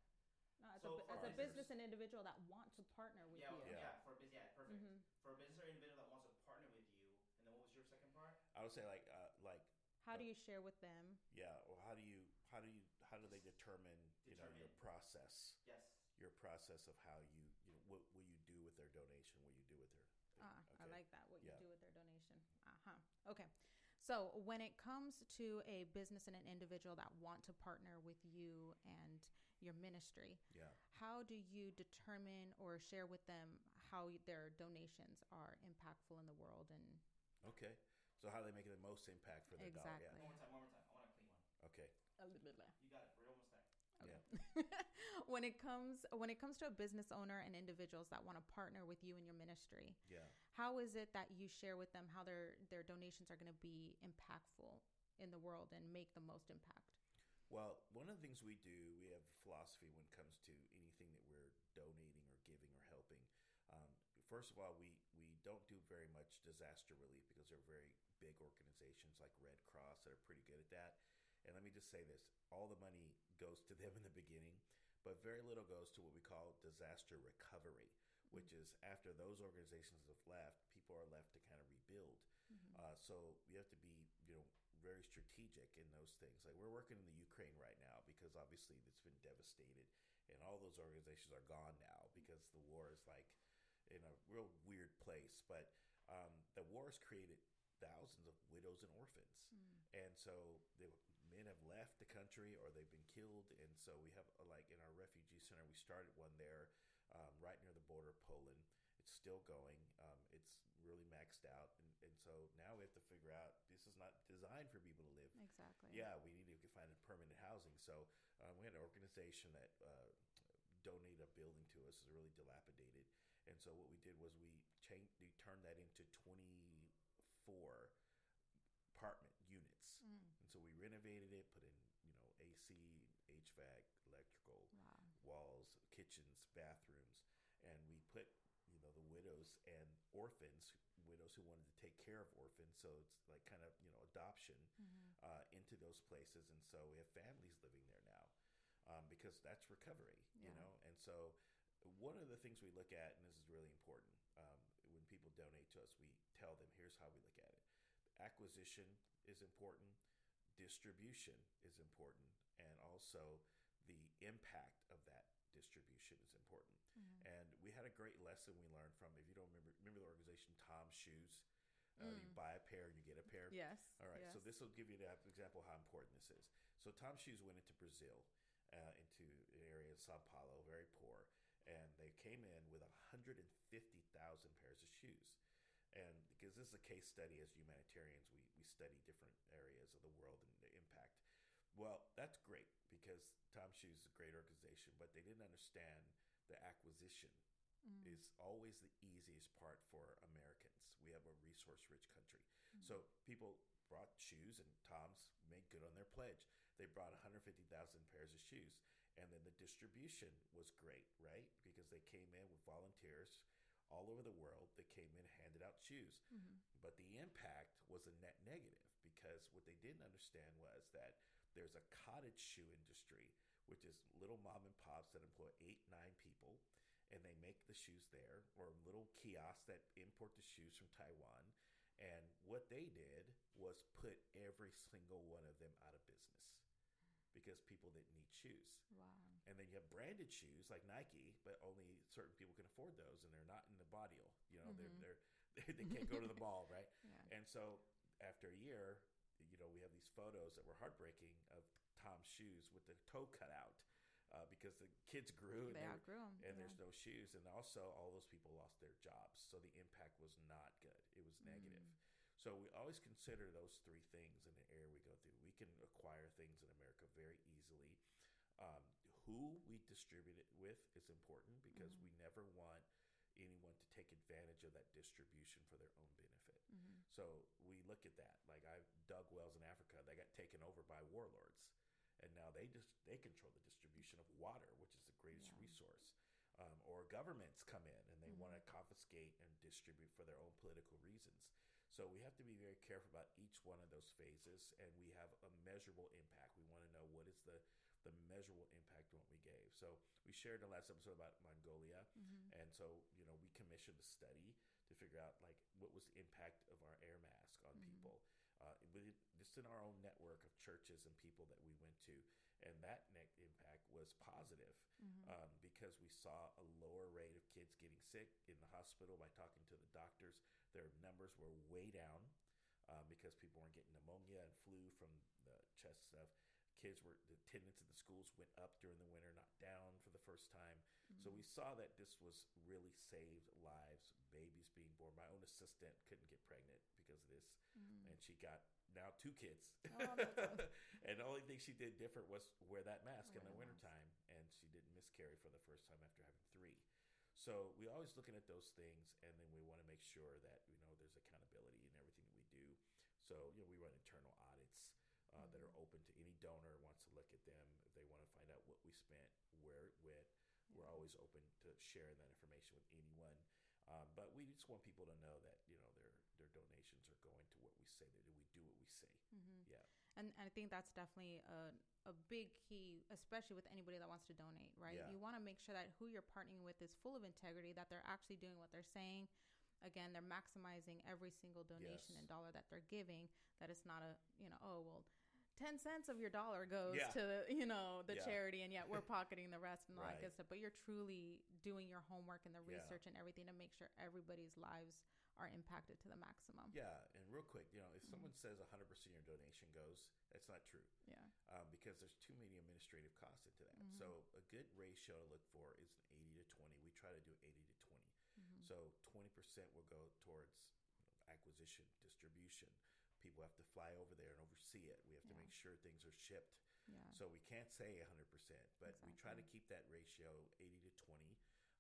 No, as, So a, as a business business- and individual that want to partner with yeah, you. Yeah. yeah, for a business, yeah, perfect. Mhm. For a business or individual that wants to partner with you, and then what was your second part? i would say like uh, like How do you share with them? yeah or how do you how do you how do they determine you know your process Yes. your process of how you you know what will you do with their donation what you do with their thing. Ah, I like that. What Yeah. you do with their donation. Uh huh. Okay. So when it comes to a business and an individual that want to partner with you and your ministry, yeah how do you determine or share with them how their donations are impactful in the world? And okay so how are they make the most impact for their dollar yeah One more time. One more time. I want a clean one. okay A little bit left. You got it. We're almost Okay. when it comes when it comes to a business owner and individuals that want to partner with you in your ministry, yeah how is it that you share with them how their their donations are going to be impactful in the world and make the most impact? Well, one of the things we do, we have a philosophy when it comes to anything that we're donating or giving or helping. Um, first of all, we, we don't do very much disaster relief because they're very big organizations like Red Cross that are pretty good at that. And let me just say this all the money goes to them in the beginning, but very little goes to what we call disaster recovery, which is after those organizations have left, people are left to kind of rebuild. Uh, so you have to be, you know, very strategic in those things. Like we're working in the Ukraine right now because obviously it's been devastated, and all those organizations are gone now because the war is like in a real weird place. But um, the war has created thousands of widows and orphans, and so the men have left the country or they've been killed, and so we have uh, like in our refugee center, we started one there um, right near the border of Poland. It's still going. Um, it's really maxed out, and, and so now we have to figure out this is not designed for people to live. Exactly. Yeah, we need to find a permanent housing. So um, we had an organization that uh, donated a building to us. It's really dilapidated, and so what we did was we changed, we turned that into twenty four apartment units, Mm. And so we renovated it, put in you know AC, HVAC, electrical Wow. walls, kitchens, bathrooms, and we put you know the widows and orphans, widows who wanted to take care of orphans, so it's like kind of you know adoption Mm-hmm. uh, into those places, and so we have families living there now um, because that's recovery, you know, and so. One of the things we look at, and this is really important, um, when people donate to us, we tell them here's how we look at it. Acquisition is important, distribution is important, and also the impact of that distribution is important. Mm-hmm. And we had a great lesson we learned from, if you don't remember, remember the organization Tom's Shoes? Uh, You Mm. buy a pair and you get a pair. Yes. All right, so this will give you an example of how important this is. So Tom Shoes went into Brazil, uh, into an area in Sao Paulo, very poor, and they came in with 150,000 pairs of shoes. And because this is a case study as humanitarians, we, we study different areas of the world and the impact. Well, that's great because Tom Shoes is a great organization, but they didn't understand the acquisition Mm. is always the easiest part for Americans. We have a resource rich country. Mm. So people brought shoes and Tom's made good on their pledge. They brought 150,000 pairs of shoes. And then the distribution was great, right? Because they came in with volunteers all over the world that came in and handed out shoes. Mhm. But the impact was a net negative because what they didn't understand was that there's a cottage shoe industry, which is little mom and pops that employ eight, nine people, and they make the shoes there, or little kiosks that import the shoes from Taiwan. And what they did was put every single one of them out of business because people didn't need shoes. Wow. And then you have branded shoes like Nike, but only certain people can afford those, and they're not in the body. You know, Mhm. they're, they're they can't go to the mall, right? Yeah. And so after a year, you know, we have these photos that were heartbreaking of Tom's shoes with the toe cut out uh, because the kids grew and, They they were- outgrew 'em, and yeah. there's no shoes. And also, all those people lost their jobs. So the impact was not good, it was negative. Mm. So we always consider those three things in the area we go can acquire things in America very easily. Um, who we distribute it with is important because Mhm. we never want anyone to take advantage of that distribution for their own benefit. Mhm. So we look at that. Like I dug wells in Africa, they got taken over by warlords, and now they just they control the distribution of water, which is the greatest Yeah. resource. Um, or governments come in and they Mhm. want to confiscate and distribute for their own political reasons. So we have to be very careful about each one of those phases, and we have a measurable impact. We want to know what is the the measurable impact of what we gave. So we shared in the last episode about Mongolia, Mhm. and so, you know, we commissioned a study to figure out like what was the impact of our air mask on Mhm. people. Uh, just in our own network of churches and people that we went to, and that net impact was positive Mhm. um, because we saw a lower rate of kids getting sick in the hospital by talking to the doctors. Their numbers were way down um, because people weren't getting pneumonia and flu from the chest stuff. Kids were the attendance at the schools went up during the winter, not down for the first time. So Mm-hmm. we saw that this was really saved lives, babies being born. My own assistant couldn't get pregnant because of this, Mm. and she got now two kids. Oh, and the only thing she did different was wear that mask Wear in the the wintertime, and she didn't miscarry for the first time after having three. So we always looking at those things, and then we want to make sure that you know there's accountability in everything that we do. So you know we run internal uh, that are open to any donor who wants to look at them if they want to find out what we spent, where it went. We're always open to sharing that information with anyone. Um, but we just want people to know that you know their their donations are going to what we say that we do what we say. Mm-hmm. Yeah. And, and I think that's definitely a, a big key, especially with anybody that wants to donate, right? Yeah. You want to make sure that who you're partnering with is full of integrity, that they're actually doing what they're saying. Again, they're maximizing every single donation Yes. and dollar that they're giving. That it's not a, you know, oh, well, 10 cents of your dollar goes Yeah. to, you know, the Yeah. charity, and yet we're pocketing the rest and all that good stuff. But you're truly doing your homework and the Yeah. research and everything to make sure everybody's lives are impacted to the maximum. Yeah, and real quick, you know, if Mm-hmm. someone says 100% of your donation goes, that's not true. Yeah. um, because there's too many administrative costs into that. Mhm. So a good ratio to look for is an 80 to 20. We try to do 80 to 20. Mhm. So 20% will go towards acquisition, distribution. People have to fly over there and oversee it. We have to make sure things are shipped. Yeah. So we can't say 100%, but we try to keep that ratio 80 to 20.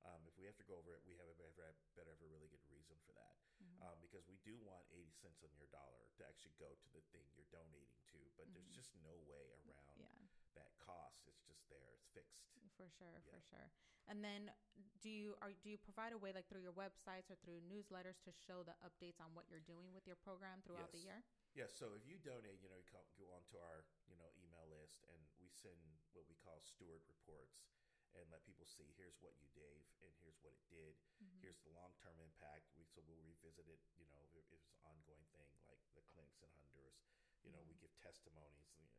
Um, if we have to go over it, we have a better, better have a really good reason for that, Mhm. um, because we do want 80 cents on your dollar to actually go to the thing you're donating to. But there's Mhm. just no way around yeah. that cost. It's just there. It's fixed. For sure, Yeah. for sure. And then, do you are do you provide a way like through your websites or through newsletters to show the updates on what you're doing with your program throughout the Yes. year? Yeah. So if you donate, you know, you go onto our you know email list, and we send what we call steward reports, and let people see here's what you gave, and here's what it did. Mm-hmm. Here's the long term impact. We so we'll revisit it. You know, if it's an ongoing thing like the clinics in Honduras. You know, we give testimonies. You know,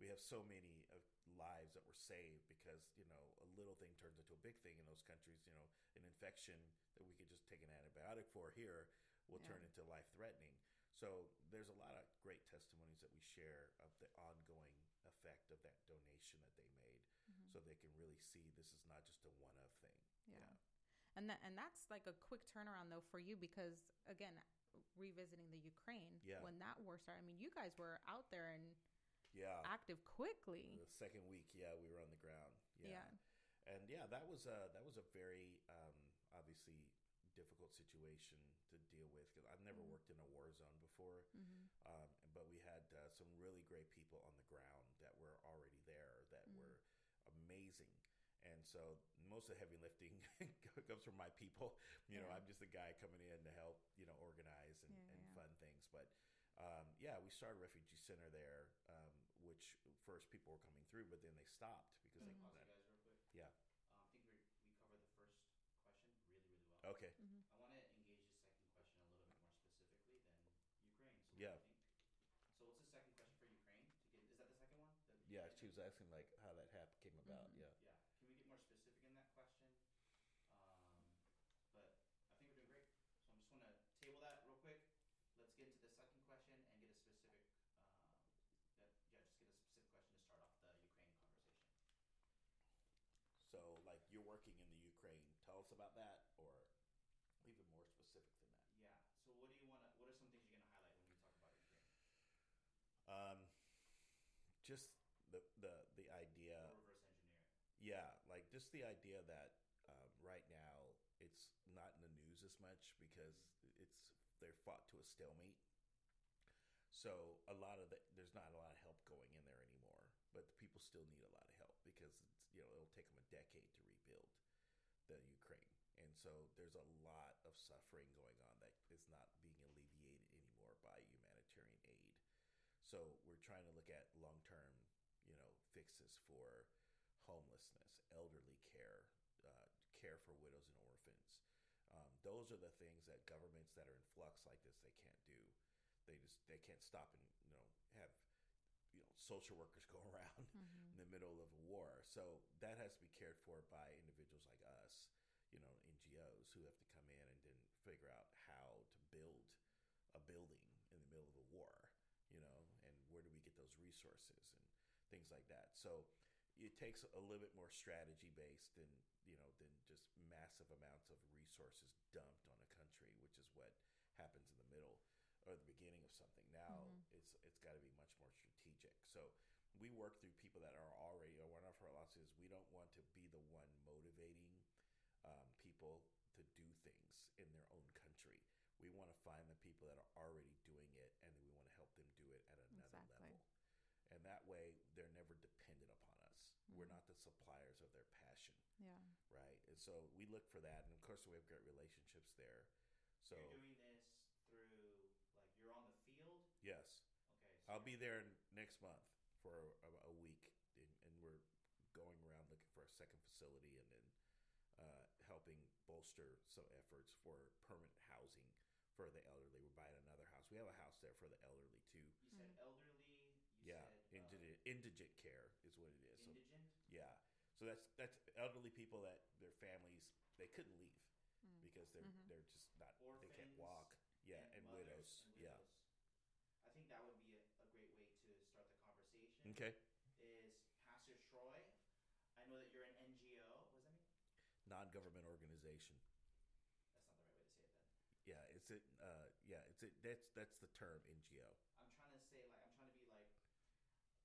we have so many of lives that were saved because you know a little thing turns into a big thing in those countries. You know, an infection that we could just take an antibiotic for here will Yeah. turn into life threatening. So there's a lot of great testimonies that we share of the ongoing effect of that donation that they made, Mhm. so they can really see this is not just a one-off thing. Yeah. And that and that's like a quick turnaround though for you because again, revisiting the Ukraine Yeah. when that war started. I mean, you guys were out there and Yeah. active quickly. The second week, yeah, we were on the ground. Yeah. Yeah. And yeah, that was a that was a very um, obviously difficult situation to deal with because I've never Mhm. worked in a war zone before. hmm Um, but we had uh, some really great people on the ground that were already there that Mm. were amazing. And so most of the heavy lifting comes from my people. You know, Yeah. I'm just a guy coming in to help, you know, organize and, yeah, and yeah. fun things. But um, yeah, we started a refugee center there, um, which first people were coming through, but then they stopped because Mhm. they. Pause you guys real quick. Yeah. Um, I think we we covered the first question really really well. Okay. hmm I want to engage the second question a little bit more specifically than Ukraine. So Yeah. What do you think? So what's the second question for Ukraine? To get is that the second one? The Yeah, she was asking like how that hap- came about. Mhm. Yeah. Yeah. Can we get more specific in that question? Um, but I think we're doing great. So I'm just want to table that real quick. Let's get into the second question and get a specific. Um, that, yeah, just get a specific question to start off the Ukraine conversation. So like you're working in the Ukraine. Tell us about that, or even more specific than that. Yeah. So what do you want to? What are some things you're going to highlight when we talk about Ukraine? Um, just the the the idea. or reverse engineering. Yeah, like just the idea that um, right now it's not in the news as much because it's they're fought to a stalemate. So a lot of the there's not a lot of help going in there anymore, but the people still need a lot of help because it's, you know it'll take them a decade to rebuild the Ukraine, and so there's a lot of suffering going on that is not being alleviated anymore by humanitarian aid. So we're trying to look at long term, you know, fixes for homelessness, elderly care, uh, care for widows and orphans. Um, those are the things that governments that are in flux like this they can't do. They just they can't stop and you know have you know social workers go around hmm in the middle of a war. So that has to be cared for by individuals like us, you know, NGOs who have to come in and then figure out how to build a building in the middle of a war, you know, and where do we get those resources and things like that. So it takes a little bit more strategy based than you know than just massive amounts of resources dumped on a country, which is what happens in the middle or the beginning of something. Now Mhm. it's it's got to be much more strategic. So we work through people that are already. Or one of our philosophies is we don't want to be the one motivating um, people to do things in their own country. We want to find the people that are already doing it, and then we want to help them do it at another Exactly. level. And that way, they're never dependent upon us. we're not the suppliers of their passion, Yeah. right? And so we look for that, and of course we have great relationships there. So you're doing this through like you're on the field. yes, Okay. So I'll be there next month for a, a week, and, and we're going around looking for a second facility, and then uh, helping bolster some efforts for permanent housing for the elderly. We're buying another house. We have a house there for the elderly too. You said elderly. You Yeah, said, uh, indigent, indigent care is what it is. So, indigent. yeah, so that's that's elderly people that their families they couldn't leave because they're they're just not they can't walk. Yeah, and, mothers widows. and Yeah. I think that would be a, a great way to start the conversation. Okay. Is Pastor Troy? I know that you're an NGO. What does that mean? Non-government organization. That's not the right way to say it then. Yeah, it's it. Uh, yeah, it's it. That's that's the term NGO. I'm trying to say like I'm trying to be like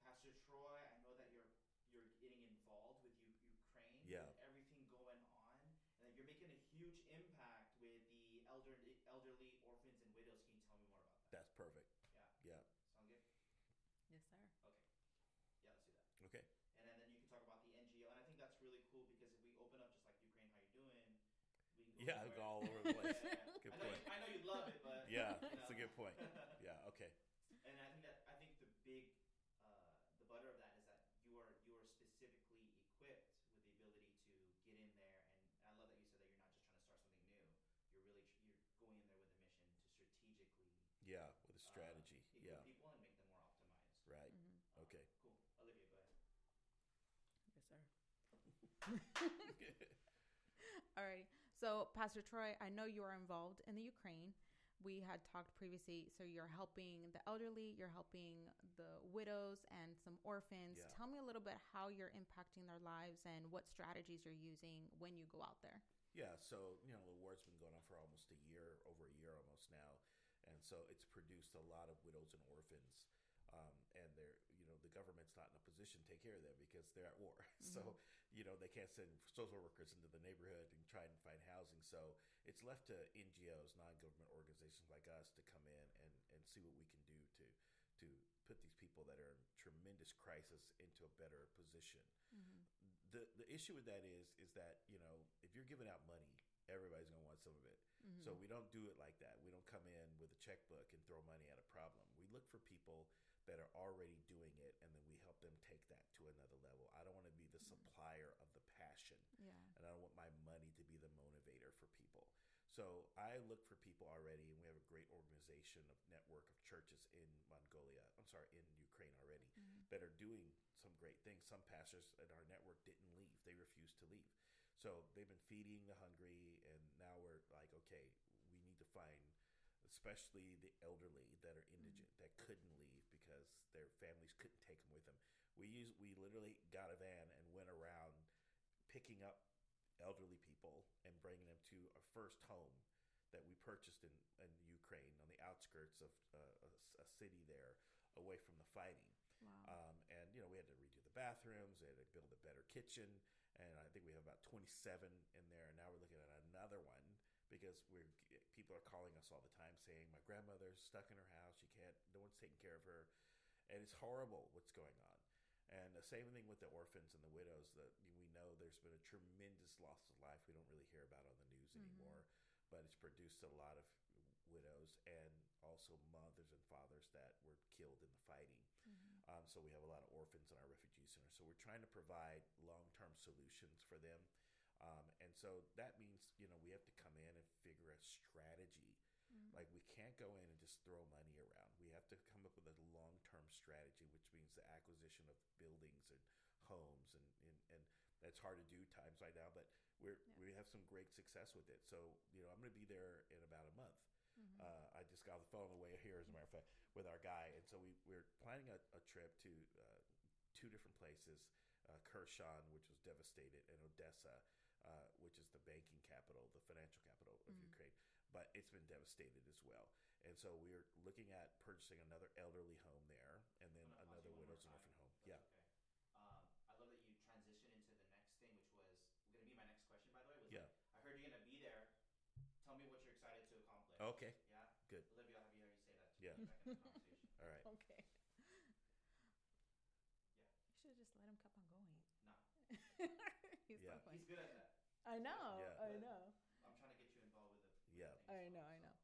Pastor Troy. I know that you're you're getting involved with U- Ukraine. Yeah. With everything going on, and that you're making a huge impact with the elderly, elderly orphans and widows. Can you tell me more about that? That's perfect. yeah. Yeah. Sound good? Yes, sir. Okay. Yeah, let's do that. Okay. And then, then you can talk about the NGO, and I think that's really cool because if we open up just like Ukraine, how you doing? We can go Yeah, anywhere. go all over the place. Yeah, yeah. Good I know, point. You, I know you'd love it, but Yeah, you that's a good point. Yeah. Okay. And I think that I think the big, uh, the butter of that is that you are you are specifically equipped with the ability to get in there, and I love that you said that you're not just trying to start something new. You're really tr- you're going in there with a mission to strategically Yeah, with a uh, strategy. equip yeah. people and make them more optimized. Right. Uh, Okay. Cool. Olivia, go ahead. Yes, sir. All right. So, Pastor Troy, I know you are involved in the Ukraine. We had talked previously. So, you're helping the elderly, you're helping the widows and some orphans. Yeah. Tell me a little bit how you're impacting their lives and what strategies you're using when you go out there. Yeah, so you know the war's been going on for almost a year, over a year almost now, and so it's produced a lot of widows and orphans, um, and they're you know the government's not in a position to take care of them because they're at war. So you know they can't send social workers into the neighborhood and try and find housing. So it's left to NGOs, non-government organizations like us, to come in and and see what we can do to to put these people that are in tremendous crisis into a better position. Mm-hmm. The the issue with that is is that you know if you're giving out money everybody's going to want some of it. Mm-hmm. So we don't do it like that. We don't come in with a checkbook and throw money at a problem. We look for people that are already doing it and then we help them take that to another level i don't want to be the mm-hmm. supplier of the passion Yeah. and I don't want my money to be the motivator for people. So I look for people already, and we have a great organization of network of churches in Mongolia. I'm sorry, in Ukraine already mm-hmm. that are doing some great things. Some pastors in our network didn't leave; they refused to leave. So they've been feeding the hungry, and now we're like, okay, we need to find, especially the elderly that are indigent mm-hmm. that couldn't leave because their families couldn't take them with them. We use we literally got a van and went around picking up elderly people and bringing them to a first home that we purchased in, in Ukraine on the outskirts of uh, a, a city there away from the fighting. Wow. Um, and, you know, we had to redo the bathrooms, we had to build a better kitchen. And I think we have about 27 in there. And now we're looking at another one because we're people are calling us all the time saying, my grandmother's stuck in her house. She can't, no one's taking care of her. And it's horrible what's going on. And the same thing with the orphans and the widows. That we know there's been a tremendous loss of life. We don't really hear about on the news anymore, but it's produced a lot of widows and also mothers and fathers that were killed in the fighting. Um, so we have a lot of orphans in our refugee center. So we're trying to provide long-term solutions for them. Um, and so that means you know we have to come in and figure a strategy. Like we can't go in and just throw money around. We have to come up with a long-term strategy, which means the acquisition of buildings and homes, and and, and that's hard to do times right now. But we're Yeah. we have some great success with it. So you know I'm going to be there in about a month. Uh, I just got the phone on the way here, as a matter of fact, with our guy, and so we we're planning a, a trip to uh, two different places: uh, Kherson, which was devastated, and Odessa, uh, which is the banking capital, the financial capital of Ukraine. But it's been devastated as well, and so we're looking at purchasing another elderly home there, and then I'm gonna pause another you one more widows and orphan home. if Yeah, Okay. Um, I love that you transition into the next thing, which was going to be my next question, by the way. Was Yeah. like, I heard you're going to be there. Tell me what you're excited to accomplish. Okay. Yeah. Good. Olivia, I'll have you hear you say that. To Yeah. me back in the conversation. all right. Okay. Yeah. You should have just let him keep on going. No. He's Yeah. so funny. He's good at that. I know. Yeah. I know. I'm trying to get you involved with it. Yeah. thing I know. well, I so. know.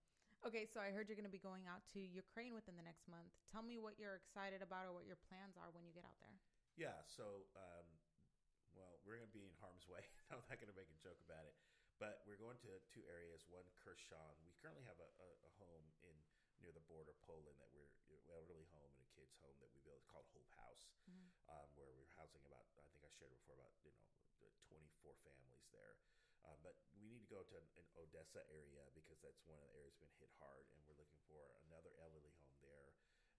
Okay, so I heard you're going to be going out to Ukraine within the next month. Tell me what you're excited about or what your plans are when you get out there. Yeah. So, um, well, we're going to be in harm's way. I'm not going to make a joke about it, but we're going to two areas. One, Kherson. We currently have a, a, a home in near the border Poland that we're an elderly home and a kid's home that we built called Hope House, Mhm. um, where we're housing about. I think I shared before about you know 24 families there. Um, but we need to go to an Odessa area because that's one of the areas that's been hit hard, and we're looking for another elderly home there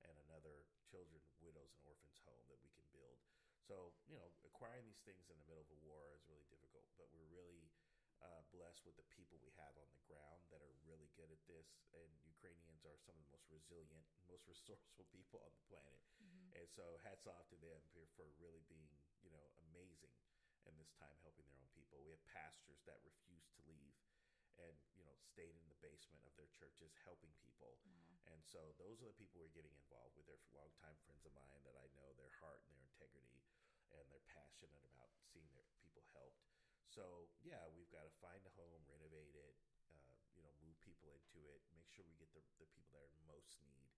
and another children, widows, and orphans home that we can build. So you know, acquiring these things in the middle of a war is really difficult, but we're really uh, blessed with the people we have on the ground that are really good at this. And Ukrainians are some of the most resilient, most resourceful people on the planet. And so, hats off to them for, for really being, you know, amazing in this time helping their own people. We have pastors that refuse to leave and, you know, stayed in the basement of their churches helping people. And so, those are the people we're getting involved with. They're longtime friends of mine that I know their heart and their integrity and they're passionate about seeing their people helped. So, yeah, we've got to find a home, renovate it, uh, you know, move people into it, make sure we get the, the people that are in most need.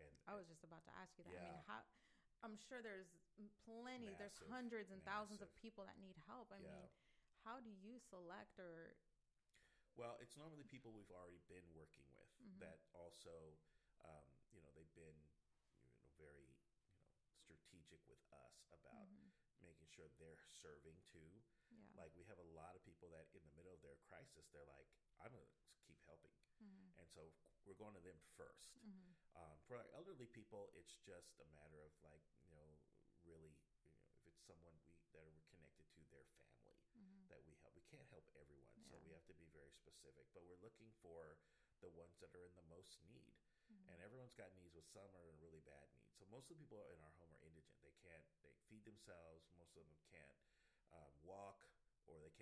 And I was just about to ask you that. I mean, how? I'm sure there's plenty. there's hundreds and thousands of people that need help. I Yeah. mean, how do you select or? Well, it's normally people we've already been working with Mhm. that also, um, you know, they've been, you know, very, you know, strategic with us about Mhm. making sure they're serving too. Yeah. Like we have a lot of people that in the middle of their crisis, they're like, I'm gonna keep helping, Mhm. and so we're going to them 1st Mhm. Um, for our elderly people, it's just a matter of like, you know, really, you know, if it's someone we that are connected to their family Mhm. that we help. We can't help everyone, so we have to be very specific. But we're looking for the ones that are in the most need. Mhm. And everyone's got needs, but some are in really bad need. So most of the people in our home are indigent. They can't they feed themselves. Most of them can't um, walk, or they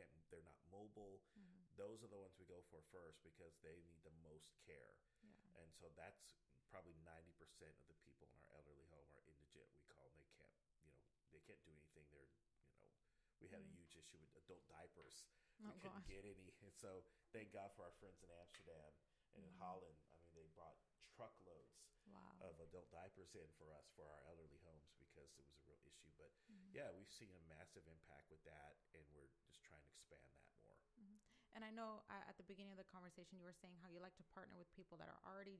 can't. They're not mobile. Mhm. Those are the ones we go for first because they need the most care. Yeah. And so that's probably ninety percent of the people in our elderly home are indigent. We call them. They can't. You know, they can't do anything. They're. You know, we had Mhm. a huge issue with adult diapers Oh we couldn't gosh. get any. And so thank God for our friends in Amsterdam and in Mhm. Holland. I mean, they brought truckloads Wow. of adult diapers in for us for our elderly homes because it was a real issue. But Mhm. yeah, we've seen a massive impact with that, and we're trying to expand that more. And I know uh, at the beginning of the conversation, you were saying how you like to partner with people that are already,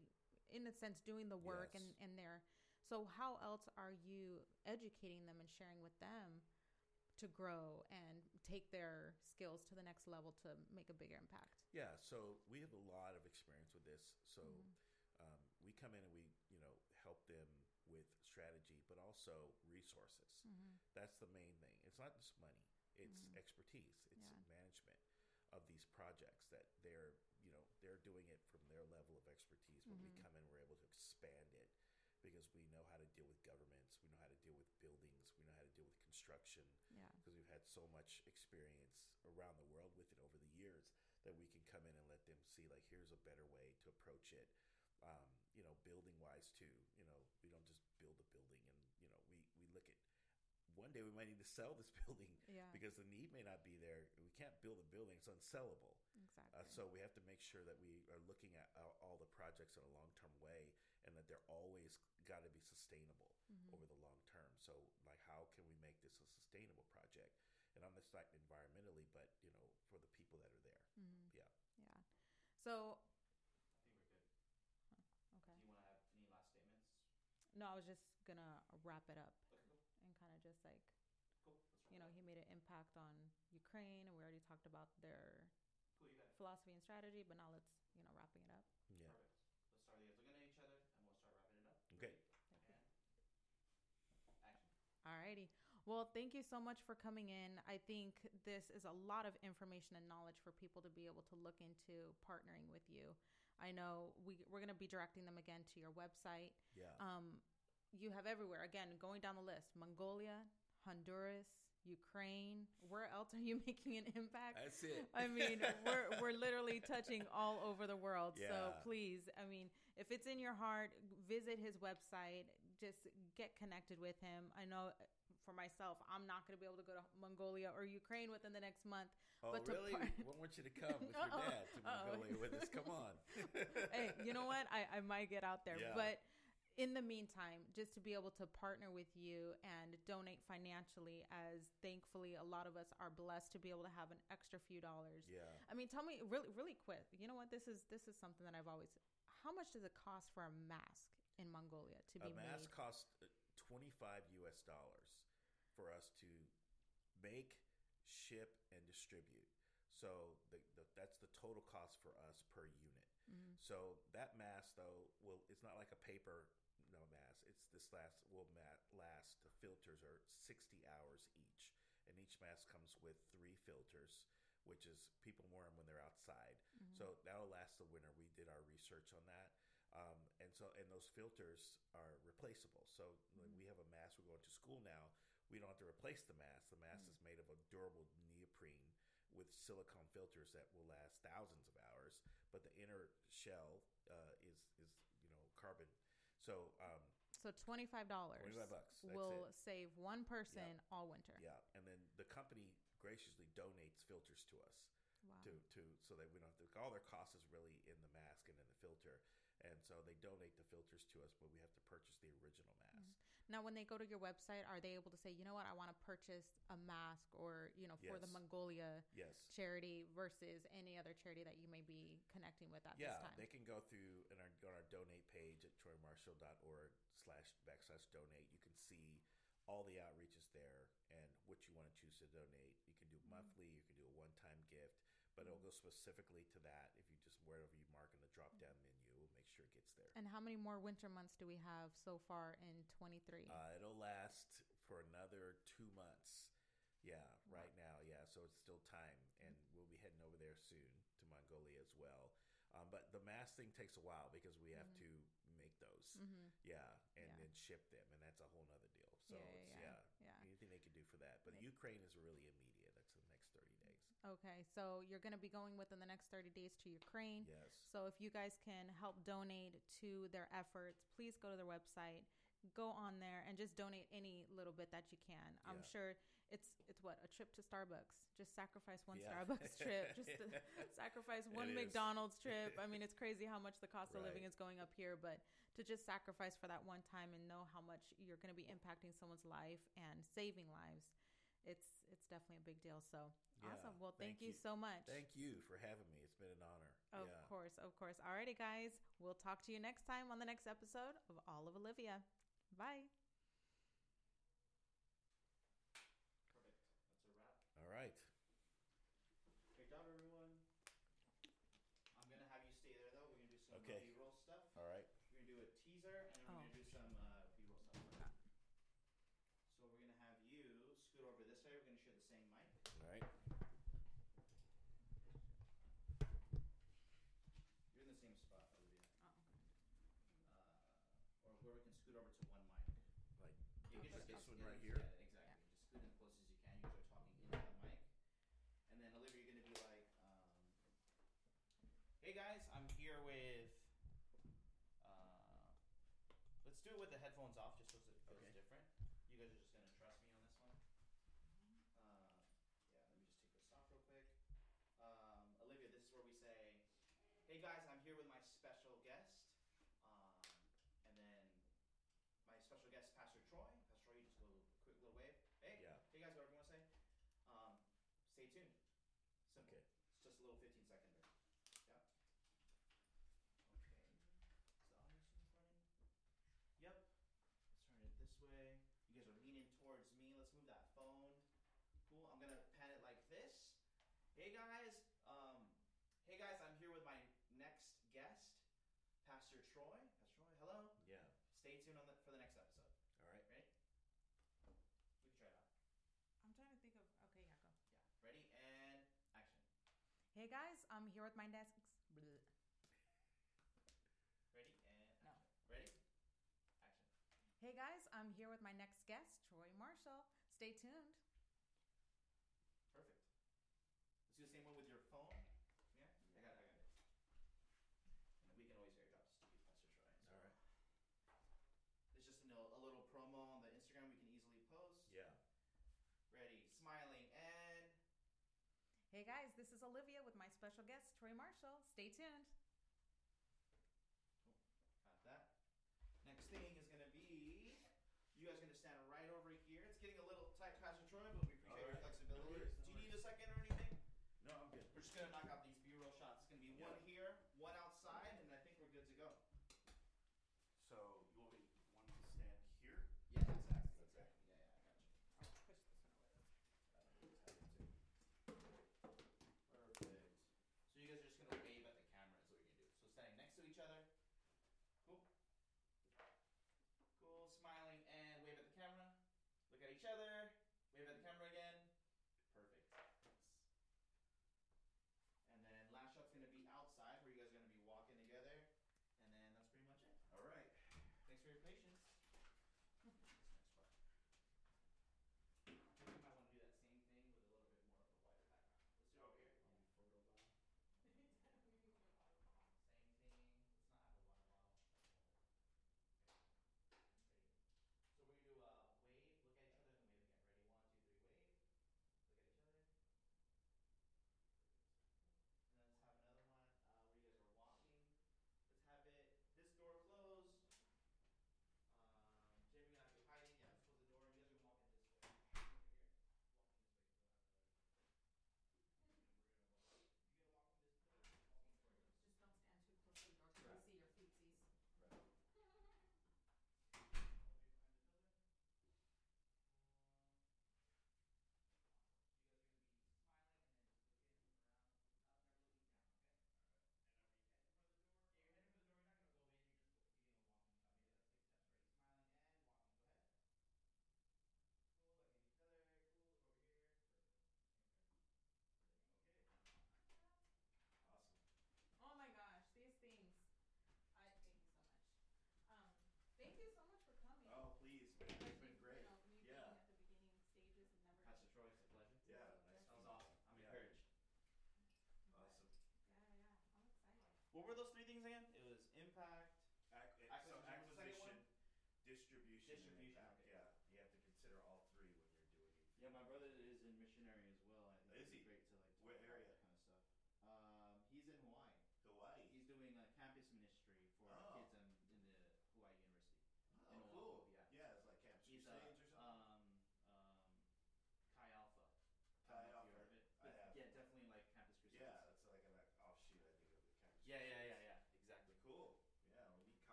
in a sense, doing the work and, Yes. and they're. So, how else are you educating them and sharing with them to grow and take their skills to the next level to make a bigger impact? Yeah, so we have a lot of experience with this. So Mhm. um, we come in and we, you know, help them with strategy, but also resources. Mm-hmm. That's the main thing. It's not just money; it's Mhm. expertise, it's Yeah. management of these projects that they're, you know, they're doing it from their level of expertise. But Mhm. we come in, we're able to expand it because we know how to deal with governments, we know how to deal with buildings, we know how to deal with construction Yeah. because we've had so much experience around the world with it over the years that we can come in and let them see like here's a better way to approach it um, you know building wise too you know we don't just build a building and you know we we look at one day we might need to sell this building Yeah. because the need may not be there we can't build a building it's unsellable exactly. uh, so we have to make sure that we are looking at all, all the projects in a long-term way and that they're always got to be sustainable Mhm. over the long term. So like how can we make this a sustainable project? And I'm just like environmentally, but you know, for the people that are there. Mhm. Yeah. Yeah. So, I think we're good. okay. Do you want to have any last statements? No, I was just gonna wrap it up Okay, cool. and kind of just like Cool. You know he made an impact on Ukraine, and we already talked about their Cool, you got it. philosophy and strategy. But now let's you know wrapping it up. Yeah. Perfect. Let's start you looking at each other, and we'll start wrapping it up. Okay. Thank you. And action. Alrighty. Well, thank you so much for coming in. I think this is a lot of information and knowledge for people to be able to look into partnering with you. I know we, we're going to be directing them again to your website. Yeah. Um, you have everywhere. Again, going down the list Mongolia, Honduras, Ukraine. Where else are you making an impact? That's it. I mean, we're we're literally touching all over the world. So please, I mean, if it's in your heart, visit his website. Just get connected with him. I know uh, for myself, I'm not going to be able to go to Mongolia or Ukraine within the next month. Oh, but really? par- we want you to come with your dad to. Mongolia with us. Come on. hey, you know what? I, I might get out there. Yeah. But in the meantime, just to be able to partner with you and donate financially, as thankfully a lot of us are blessed to be able to have an extra few dollars. Yeah. I mean, tell me really, really quick. You know what? This is this is something that I've always. How much does it cost for a mask in Mongolia to be made? A mask made? costs uh, 25 US dollars for us to make, ship, and distribute. So the, the, that's the total cost for us per unit. Mhm. So that mask, though, will it's not like a paper no mask. It's this last will mat, last. The filters are 60 hours each, and each mask comes with three filters, which is people wear them when they're outside. Mhm. So that'll last the winter. We did our research on that. Um, and so, and those filters are replaceable. So when we have a mask, we're going to school now. We don't have to replace the mask. The mask is made of a durable neoprene with silicone filters that will last thousands of hours. But the inner shell uh, is is you know carbon. So um, So twenty five dollars 25 bucks, will it. save one person all winter. yeah, and then the company graciously donates filters to us. Wow. to to so that we don't have to all their cost is really in the mask and in the filter and so they donate the filters to us but we have to purchase the original mask. Now, when they go to your website, are they able to say, you know what, I want to purchase a mask or, you know, for the Mongolia yes. charity versus any other charity that you may be connecting with at yeah this time? they can go through and our, on our donate page at troymarshall.org slash backslash donate. You can see all the outreaches there and what you want to choose to donate. You can do Mm-hmm. monthly you can do a one-time gift but it'll go specifically to that if you just wherever you mark in the drop down menu we'll make sure it gets there And how many more winter months do we have so far in 23? Uh, it'll last for another two months. Yeah, Wow. right now. Yeah, so it's still time, and we'll be heading over there soon to Mongolia as well. Um, but the mask thing takes a while because we have to make those. mm-hmm. Yeah, and Yeah. then ship them, and that's a whole nother deal. So Yeah, yeah, it's, yeah. yeah, anything they can do for that. But. Ukraine is really immediate. That's the next thirty days. Okay, so you're going to be going within the next 30 days to Ukraine. Yes. So if you guys can help donate to their efforts, please go to their website, go on there, and just donate any little bit that you can. I'm sure it's it's what a trip to Starbucks. Just sacrifice one Yeah. Starbucks trip. Just sacrifice one It is. McDonald's trip. I mean, it's crazy how much the cost of living is going up here, but to just sacrifice for that one time and know how much you're going to be impacting someone's life and saving lives. It's it's definitely a big deal. So Yeah, awesome. Well, thank, thank you you. so much. Thank you for having me. It's been an honor. Of yeah. course, of course. Alrighty, guys. We'll talk to you next time on the next episode of All of Olivia. Bye. Perfect. That's a wrap. All right. Great job, everyone. I'm gonna have you stay there though. We're gonna do some uh, Okay. B-roll stuff. All right. We're gonna do a teaser and then we're Oh. gonna do some uh, B-roll stuff. So we're gonna have you scoot over this way. We're gonna share the same mic. All right. You're in the same spot, Olivia. Oh, Or whoever can scoot over to one mic. Like You can Okay. just this get one yeah, right here. Just scoot in as close as you can. You start talking into the mic, and then Olivia, you're gonna be like, um, "Hey guys, I'm here with." Uh, let's do it with the headphones off, just so it feels Okay. different. You guys are just gonna trust me on this one. Uh, yeah, let me just take this off real quick. Um, Olivia, this is where we say, "Hey guys, I'm here with my special guest." Um, and then my special guest, Pastor Troy. Pastor Troy, you just go a quick little wave. Hey, Yeah. hey guys, whatever you want to say. Um, stay tuned. Simple. Okay. It's just a little 15 second there. Yep. Okay. Is the audio still recording? Yep. Let's turn it this way. You guys are leaning towards me. Let's move that phone. Cool. I'm gonna pan it like this. Hey guys. Um, hey guys, I'm here with my next guest, Pastor Troy. Pastor Troy, hello. Yeah. Stay tuned on the, for the next episode. All right. Ready? We can try it out. I'm trying to think of. Okay, yeah, go. Yeah. Ready and action. Hey guys, I'm here with my desk. bleh. Ready and No. action. Ready? Action. Hey guys, I'm here with my next guest, Troy Marshall. Stay tuned. special guest, Troy Marshall. Stay tuned. What were those three?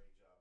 great job.